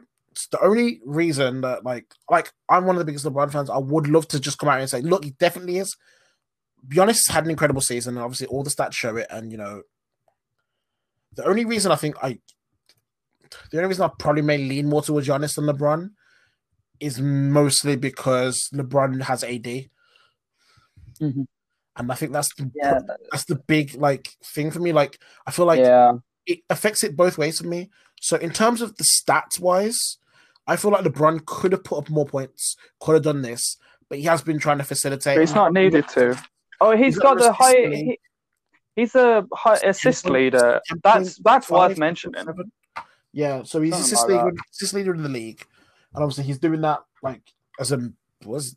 the only reason that like like I'm one of the biggest LeBron fans. I would love to just come out and say, look, he definitely is. Giannis had an incredible season, and obviously all the stats show it. And you know, the only reason I think I, the only reason I probably may lean more towards Giannis than LeBron, is mostly because LeBron has AD, mm-hmm. and I think that's the yeah. that's the big like thing for me. Like I feel like yeah. it affects it both ways for me. So in terms of the stats wise, I feel like LeBron could have put up more points, could have done this, but he has been trying to facilitate. But he's not needed to. Oh, he's, he's got the high. He, he's a high assist leader. That's that's worth mentioning. Yeah, so he's assist like leader, assist leader in the league, and obviously he's doing that like as a was.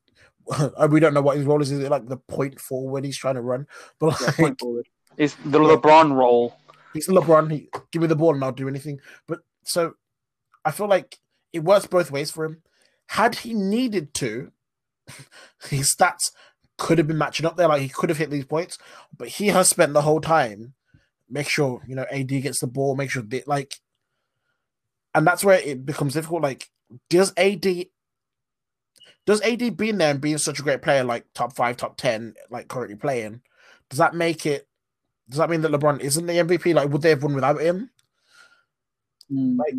[LAUGHS] we don't know what his role is. Is it like the point forward he's trying to run? But like, point. It's the LeBron role. He's LeBron. He, give me the ball and I'll do anything. But so I feel like it works both ways for him. Had he needed to, [LAUGHS] his stats could have been matching up there. Like he could have hit these points, but he has spent the whole time make sure you know AD gets the ball, make sure they, like, and that's where it becomes difficult. Like, does AD does AD being there and being such a great player, like top five, top ten, like currently playing, does that make it? Does that mean that LeBron isn't the MVP? Like, would they have won without him? Mm. Like,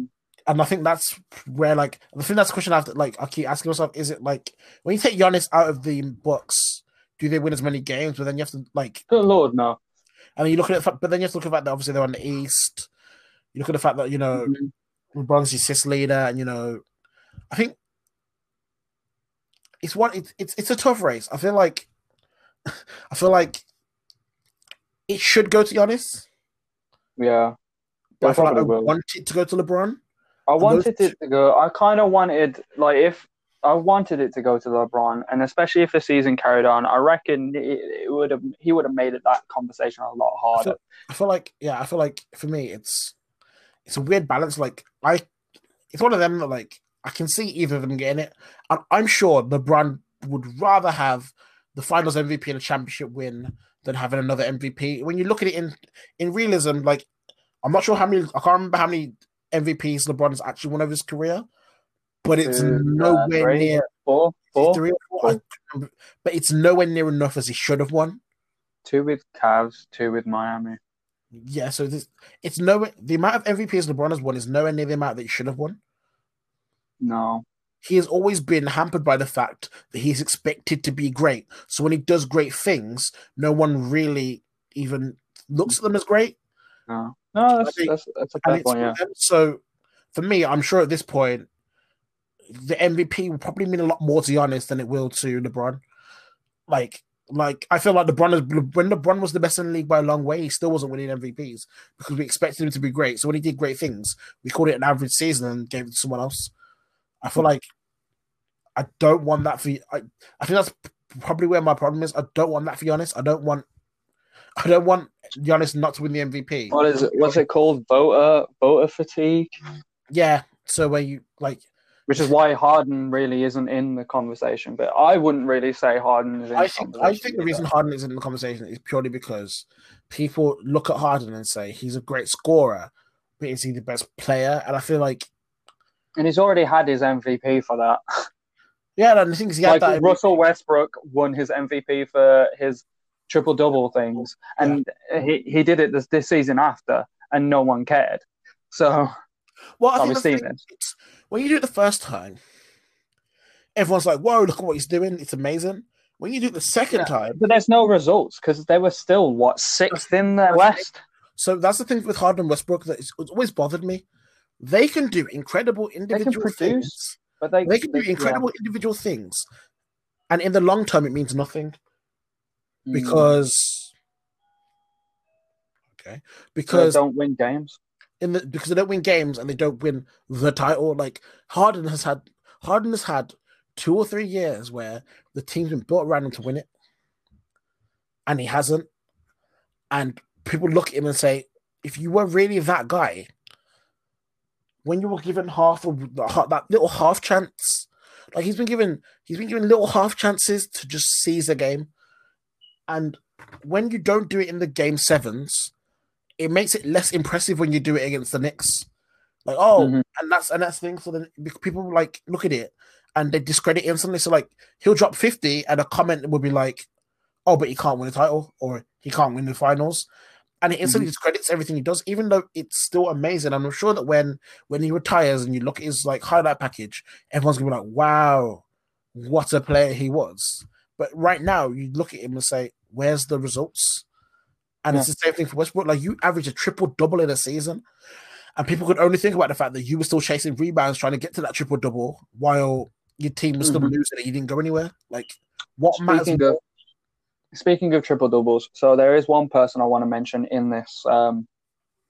and I think that's where like I think that's a question I have to like I keep asking myself: Is it like when you take Giannis out of the Bucks, do they win as many games? But then you have to like, Good lord, no. I mean, you look at it, but then you have to look at the fact that obviously they're on the East. You look at the fact that you know Mhm. LeBron's the assist leader, and you know, I think it's one. It's it's it's a tough race. I feel like, [LAUGHS] I feel like it should go to Giannis, Yeah. but I feel like I will. want it to go to LeBron. I wanted it to go. I kind of wanted, like, if I wanted it to go to LeBron, and especially if the season carried on, I reckon it, it would have. He would have made it that conversation a lot I harder. feel, I feel like yeah, I feel like for me it's it's a weird balance. Like I, it's one of them that like I can see either of them getting it, and I'm sure LeBron would rather have the Finals MVP and a championship win than having another MVP. When you look at it in in realism, like I'm not sure how many I can't remember how many MVPs LeBron has actually won over his career, but it's Two, uh, nowhere three, near Four, four, three or four. I but it's nowhere near enough as he should have won. two with Cavs, two with Miami. Yeah, so this it's nowhere the amount of MVPs LeBron has won is nowhere near the amount that he should have won. No, He has always been hampered by the fact that he's expected to be great. So when he does great things, no one really even looks at them as great. no, no. That's think- that's, that's a fair point. Yeah. so for me, I'm sure at this point the MVP will probably mean a lot more to Giannis than it will to LeBron. Like, like I feel like LeBron is when LeBron was the best in the league by a long way, he still wasn't winning MVPs because we expected him to be great. So when he did great things, we called it an average season and gave it to someone else. I feel like I don't want that for I, I think that's probably where my problem is. I don't want that for Giannis. I don't want I don't want Giannis not to win the MVP. What is it? What's it called? Voter voter fatigue. Yeah. So where you like Which is why Harden really isn't in the conversation. But I wouldn't really say Harden is in I the think I think the reason Harden isn't in the conversation is purely because people look at Harden and say he's a great scorer, but is he the best player? And I feel like And he's already had his MVP for that. [LAUGHS] yeah, and the thing is he had like that Russell Westbrook won his MVP for his triple double things, and he, he did it this, this season after, and no one cared. So well, I think that's seen the thing, it. it's- when you do it the first time, everyone's like, "Whoa, look at what he's doing! It's amazing." When you do it the second Yeah. time, but there's no results because they were still what sixth in the West. so that's the thing with Harden and Westbrook that it's, always bothered me. They can do incredible individual produce. things. But they, They can do yeah. incredible individual things, and in the long term, it means nothing. Mm. because okay They because don't win games. In the because they don't win games and they don't win the title. Like Harden has had Harden has had two or three years where the team's been built around him to win it. And he hasn't. And people look at him and say if you were really that guy when you were given half of that little half chance like he's been given he's been given little half chances to just seize the game. And when you don't do it in the game sevens, it makes it less impressive when you do it against the Knicks. Like, oh, Mhm. and that's and that's the thing. So then people like look at it and they discredit him instantly. So like he'll drop 50 and a comment will be like, Oh, but he can't win a title or he can't win the finals. And it instantly discredits everything he does, even though it's still amazing. And I'm sure that when when he retires and you look at his like highlight package, everyone's gonna be like, Wow, what a player he was. But right now, you look at him and say, "Where's the results?" And it's the same thing for Westbrook. Like you average a triple double in a season, and people could only think about the fact that you were still chasing rebounds, trying to get to that triple double, while your team was still Mhm. losing and you didn't go anywhere. Like what matters? Speaking of speaking of triple doubles, so there is one person I want to mention in this um,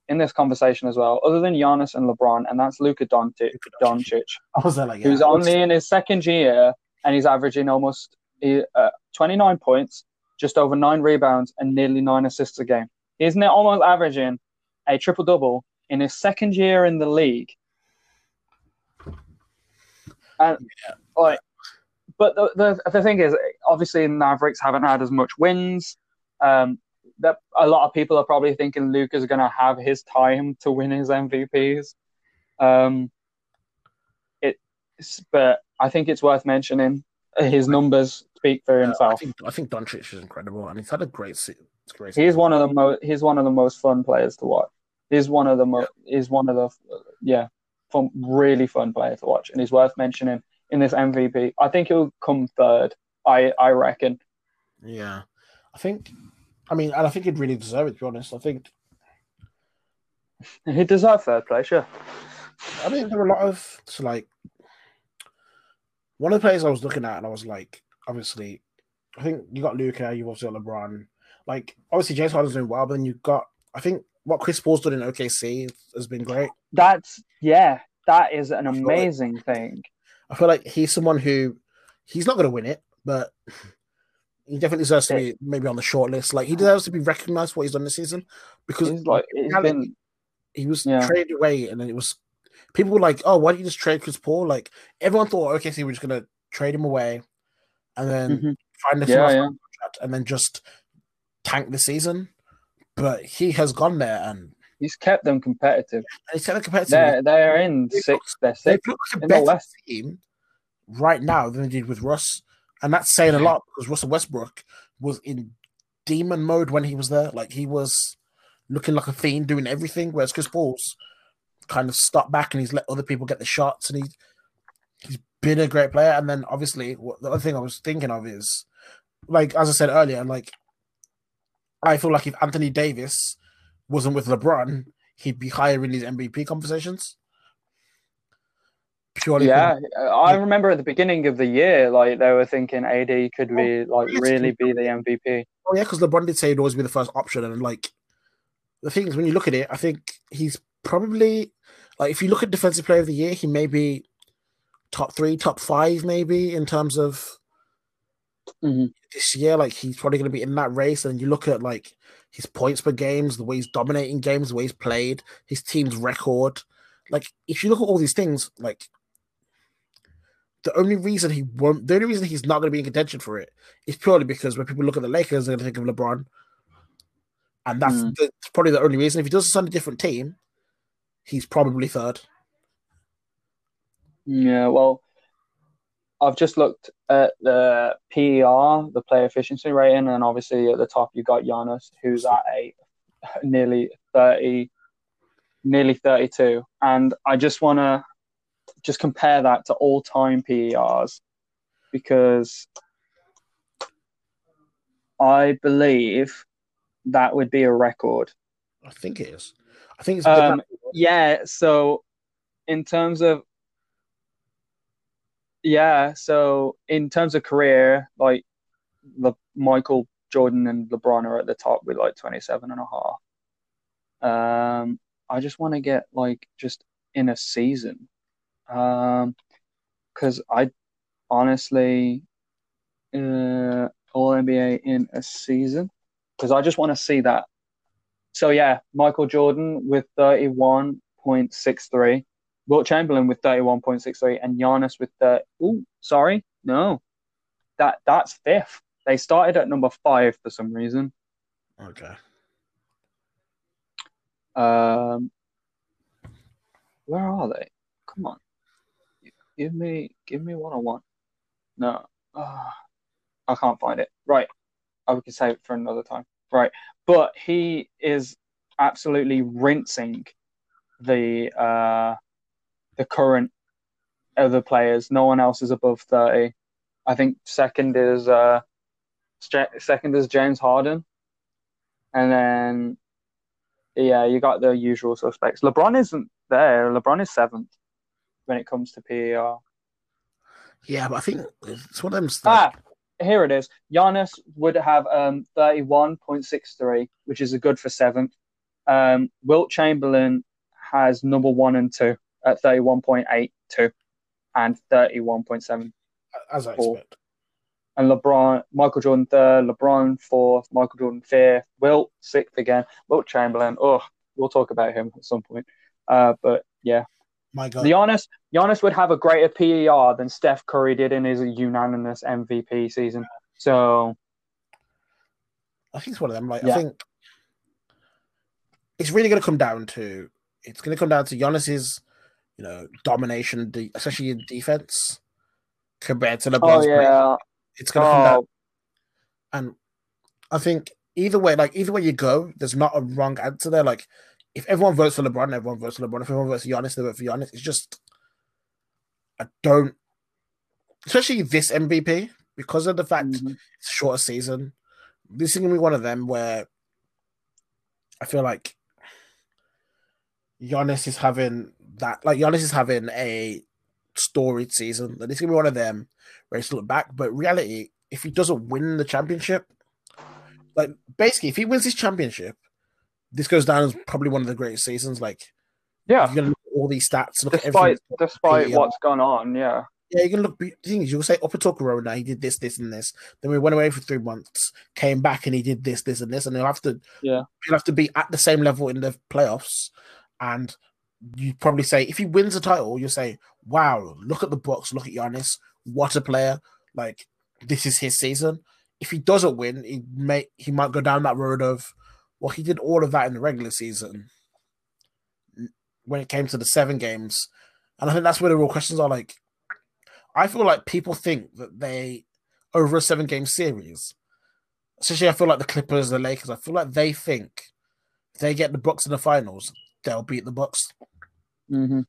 in this conversation as well, other than Giannis and LeBron, and that's Luka Doncic. Doncic, I was there like, yeah, who's only in his second year, and he's averaging almost uh, 29 points, just over nine rebounds, and nearly nine assists a game. He's now almost averaging a triple double in his second year in the league. And like, but the, the the thing is, obviously, the Mavericks haven't had as much wins. Um, that a lot of people are probably thinking Luke is going to have his time to win his MVPs. Um, it, but I think it's worth mentioning his numbers speak for Yeah, I himself. think I think Doncic is incredible, and he's had a great se- great. He's one of the most. He's one of the most fun players to watch. He's one of the mo- He's one of the yeah, fun, really fun player to watch, and he's worth mentioning in this MVP. I think he'll come third. I I reckon. Yeah, I think. I mean, and I think he'd really deserve it. To be honest, I think. He deserved third place, yeah. I mean, there were a lot of so like. One of the players I was looking at, and I was like, obviously, I think you got Luka, you've also got LeBron. Like, obviously, James Harden's doing well, but then you've got, I think, what Chris Paul's done in OKC has been great. That's yeah, that is an amazing like, thing. I feel like he's someone who he's not going to win it, but he definitely deserves to be maybe on the short list. Like he deserves to be recognized for what he's done this season because he's like he's been, he was yeah. traded away, and then it was people were like, "Oh, why don't you just trade Chris Paul?" Like everyone thought, okay, so we're just going to trade him away, and then mm-hmm. find a yeah, yeah. contract, and then just tank the season. But he has gone there and he's kept them competitive. He's kept them competitive. They're, they're in six. They're six. They look like a better team right now than they did with Russ, and that's saying a lot because Russell Westbrook was in demon mode when he was there. Like he was looking like a fiend, doing everything, whereas Chris Paul's kind of stopped back and he's let other people get the shots, and he he's been a great player. And then obviously, what, the other thing I was thinking of is, like as I said earlier, and like I feel like if Anthony Davis wasn't with LeBron, he'd be higher in these MVP conversations. Purely yeah, I remember at the beginning of the year, like they were thinking AD could be oh, like really be the MVP. Oh yeah, because LeBron did say he'd always be the first option, and like the thing is, when you look at it, I think he's probably like if you look at defensive player of the year, he may be top three, top five, maybe in terms of mm-hmm. this year. Like he's probably going to be in that race. And you look at like his points per games, the way he's dominating games, the way he's played, his team's record. Like if you look at all these things, like the only reason he won't, the only reason he's not going to be in contention for it is purely because when people look at the Lakers, they're going to think of LeBron, and that's, mm. the, probably the only reason. If he does this on a different team, he's probably third. Yeah, well, I've just looked at the PER, the player efficiency rating, and obviously at the top you got Giannis, who's at a [LAUGHS] nearly thirty, nearly thirty-two, and I just want to just compare that to all-time PERs because I believe that would be a record. I think it is. I think it's um, yeah. So in terms of yeah, so in terms of career, like the Michael Jordan and LeBron are at the top with like 27 and a half. Um, I just want to get like just in a season. Um, because I honestly, uh, All NBA in a season, because I just want to see that. So yeah, Michael Jordan with 31.63. Wilt Chamberlain with 31.63 and Giannis with the oh sorry no that that's fifth. They started at number five for some reason. Okay. Um, where are they? Come on, give me give me one on one. No, uh, I can't find it. Right, I oh, can save it for another time. Right, but he is absolutely rinsing the uh the current other players. No one else is above thirty. I think second is uh, second is James Harden, and then yeah, you got the usual suspects. LeBron isn't there. LeBron is seventh when it comes to PER. Yeah, but I think it's one of them. Ah, here it is. Giannis would have um, 31.63, which is a good for seventh. Um, Wilt Chamberlain has number one and two at 31.82 and 31.7. As I expect. And LeBron, Michael Jordan third, LeBron fourth, Michael Jordan fifth, Wilt sixth again, Wilt Chamberlain. Oh, we'll talk about him at some point. Uh, but yeah, my God, Giannis, Giannis would have a greater PER than Steph Curry did in his unanimous MVP season. So, I think it's one of them. Like yeah. I think it's really going to come down to it's going to come down to Giannis's you know, domination, especially in defense, compared to LeBron's. Oh, yeah. It's going to oh. come down. And I think either way, like either way you go, there's not a wrong answer there. Like if everyone votes for LeBron, everyone votes for LeBron. If everyone votes for Giannis, they vote for Giannis. It's just I don't, especially this MVP because of the fact Mhm. it's a shorter season. This is gonna be one of them where I feel like Giannis is having that like Giannis is having a storied season. This is gonna be one of them where he's look back. But reality, if he doesn't win the championship, like basically if he wins his championship, this goes down as probably one of the greatest seasons. Like Yeah, you're gonna look at all these stats, look at despite everything. despite what's gone on, yeah. Yeah, you can look. The thing is, you'll say up until Corona, he did this, this, and this. Then we went away for three months, came back, and he did this, this, and this. And he'll have to, Yeah. he'll have to be at the same level in the playoffs. And you probably say, if he wins the title, you'll say, "Wow, look at the box, look at Giannis, what a player! Like this is his season." If he doesn't win, he may he might go down that road of, well, he did all of that in the regular season. When it came to the seven games, and I think that's where the real questions are. Like, I feel like people think that they over a seven game series, especially I feel like the Clippers, the Lakers, I feel like they think they get the Bucks in the finals, they'll beat the Bucks hmm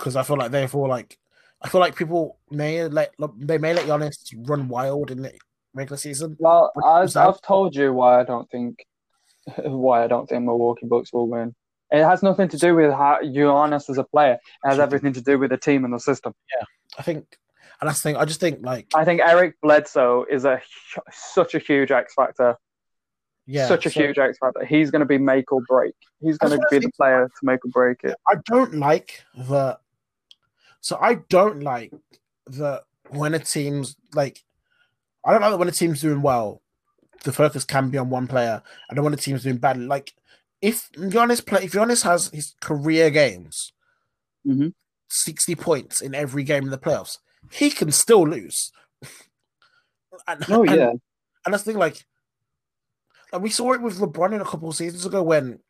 because I feel like feel like I feel like people may let they may let Giannis run wild in the regular season. Well, I've? I've told you why I don't think [LAUGHS] why I don't think Milwaukee Bucks will win. It has nothing to do with how Giannis as a player. It has everything to do with the team and the system. Yeah, I think, and that's the thing. I just think like I think Eric Bledsoe is a such a huge X factor. Yeah, such a so huge X factor. He's going to be make or break. He's going to be the player to make or break it. I don't like the. So I don't like the when a team's like, I don't like that when a team's doing well, the focus can be on one player. I don't want a team's doing badly. Like if Giannis play, if Giannis has his career games, Mhm. sixty points in every game in the playoffs, he can still lose. [LAUGHS] and, Oh and- yeah, and that's the thing, like, like we saw it with LeBron in a couple of seasons ago when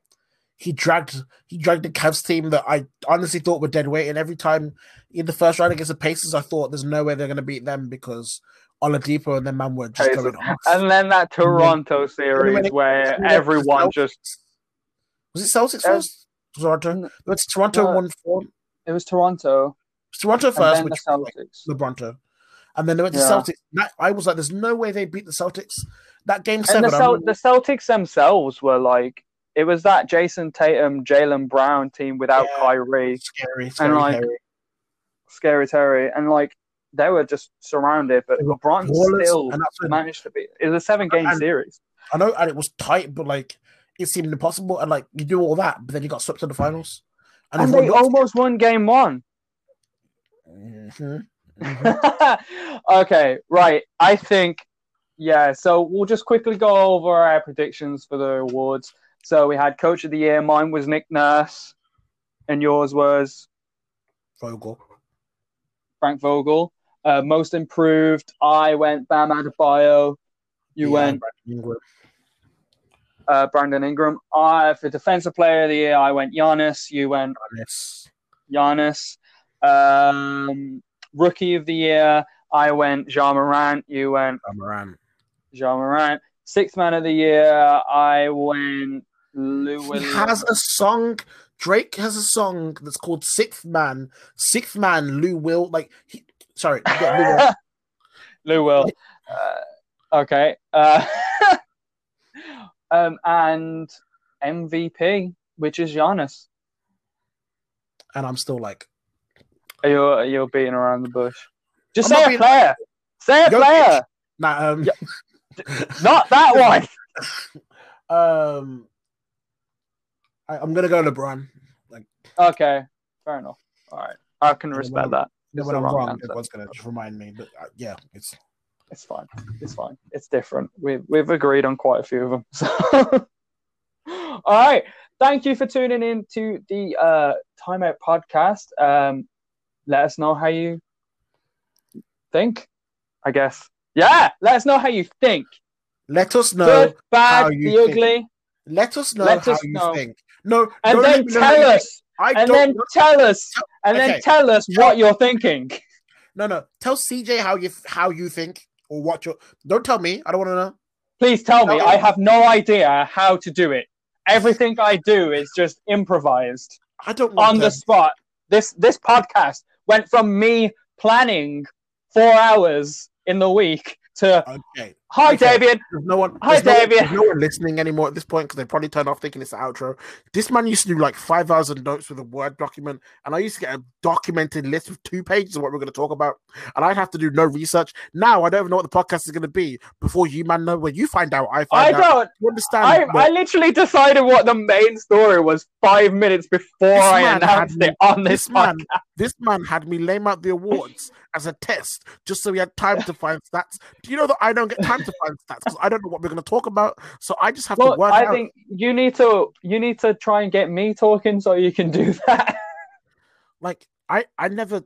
he dragged he dragged the Cavs team that I honestly thought were dead weight, and every time in the first round against the Pacers, I thought there's no way they're going to beat them because Oladipo and their man were just Pacers. going off. and then that Toronto when series it- where everyone Celtics- just was it Celtics Uh, first? Toronto, n- but it's Toronto no. won four. it was Toronto It's Toronto and first, then the which Celtics. LeBronto, and then they went to Yeah. Celtics. I was like, "There's no way they beat the Celtics." That game And seven, the, Cel- the Celtics themselves were like, it was that Jayson Tatum, Jaylen Brown team without Yeah. Kyrie, scary, scary, like, Harry. Scary Terry, and like they were just surrounded. But LeBron still and managed to be. It was a seven-game series. I know, and it was tight, but like it seemed impossible. And like you do all that, but then you got swept to the finals. And everyone they almost won game one. Mhm. [LAUGHS] okay, right. I think, yeah. So we'll just quickly go over our predictions for the awards. So we had Coach of the Year. Mine was Nick Nurse, and yours was Vogel. Frank Vogel. Uh, most improved. I went Bam Adebayo. You Yeah, went Brandon Ingram. uh, Brandon Ingram. I for Defensive Player of the Year. I went Giannis. You went Giannis. Giannis. Um, Rookie of the Year. I went Ja Morant. You went Ja Morant. Sixth Man of the Year, I went Lou He has a song. Drake has a song that's called Sixth Man. Sixth Man, Lou Will. Like, he, sorry. yeah, Lou Will. [LAUGHS] Lou Will. Uh, okay. Uh, [LAUGHS] um, and MVP, which is Giannis. and I'm still like, You're you're beating around the bush. Just I'm say a player. Say a Jokic. player, nah, um, Yeah. [LAUGHS] not that [LAUGHS] one. um, I, I'm gonna go LeBron. Like, okay, fair enough. All right, I can respect well, that. It's when I'm wrong wrong, everyone's gonna just remind me. But uh, yeah, it's It's fine. It's fine. It's different. We've we've agreed on quite a few of them. [LAUGHS] So. All right. Thank you for tuning in to the uh, Timeout podcast. Um, let us know how you think. I guess. Yeah. Let us know how you think. let us know. Good, bad, how the you think. ugly, Let us know Let how us you know. think. No, and then let me know how tell us. I And then tell us. And Okay. then tell us what you're thinking. no, no. Tell CJ how you how you think or what you. Don't tell me. I don't want to know. Please tell me. Tell I have no idea how to do it. Everything I do is just improvised. I don't want on to. the spot. This this podcast went from me planning four hours in the week to Okay. Hi Okay. Davian. There's no one. Hi, no, David. there's no one listening anymore at this point because they probably turned off thinking it's the outro. This man used to do like five thousand notes with a Word document, and I used to get a documented list of two pages of what we're going to talk about, and I'd have to do no research. Now I don't even know what the podcast is going to be before you man know. where you find out, I I find out. don't You understand? I, I literally decided what the main story was five minutes before This I announced had it on this, this man, podcast. this man had me lay out the awards as a test, just so he had time to find stats. Do you know that I don't get time to find stats because I don't know what we're going to talk about? So I just have to work I out. think you need to you need to try and get me talking so you can do that. [LAUGHS] Like I, I never,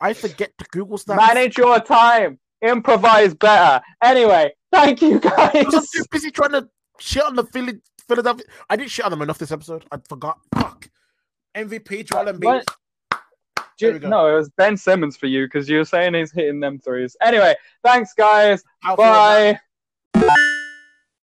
I forget to Google stats. Manage your time. Improvise better. Anyway, thank you [LAUGHS] guys. I'm too busy trying to shit on the Philly, Philadelphia. I didn't shit on them enough this episode. I forgot. Fuck. MVP Joel Embiid. You, no, it was Ben Simmons for you because you were saying he's hitting them threes. Anyway, thanks, guys. Bye.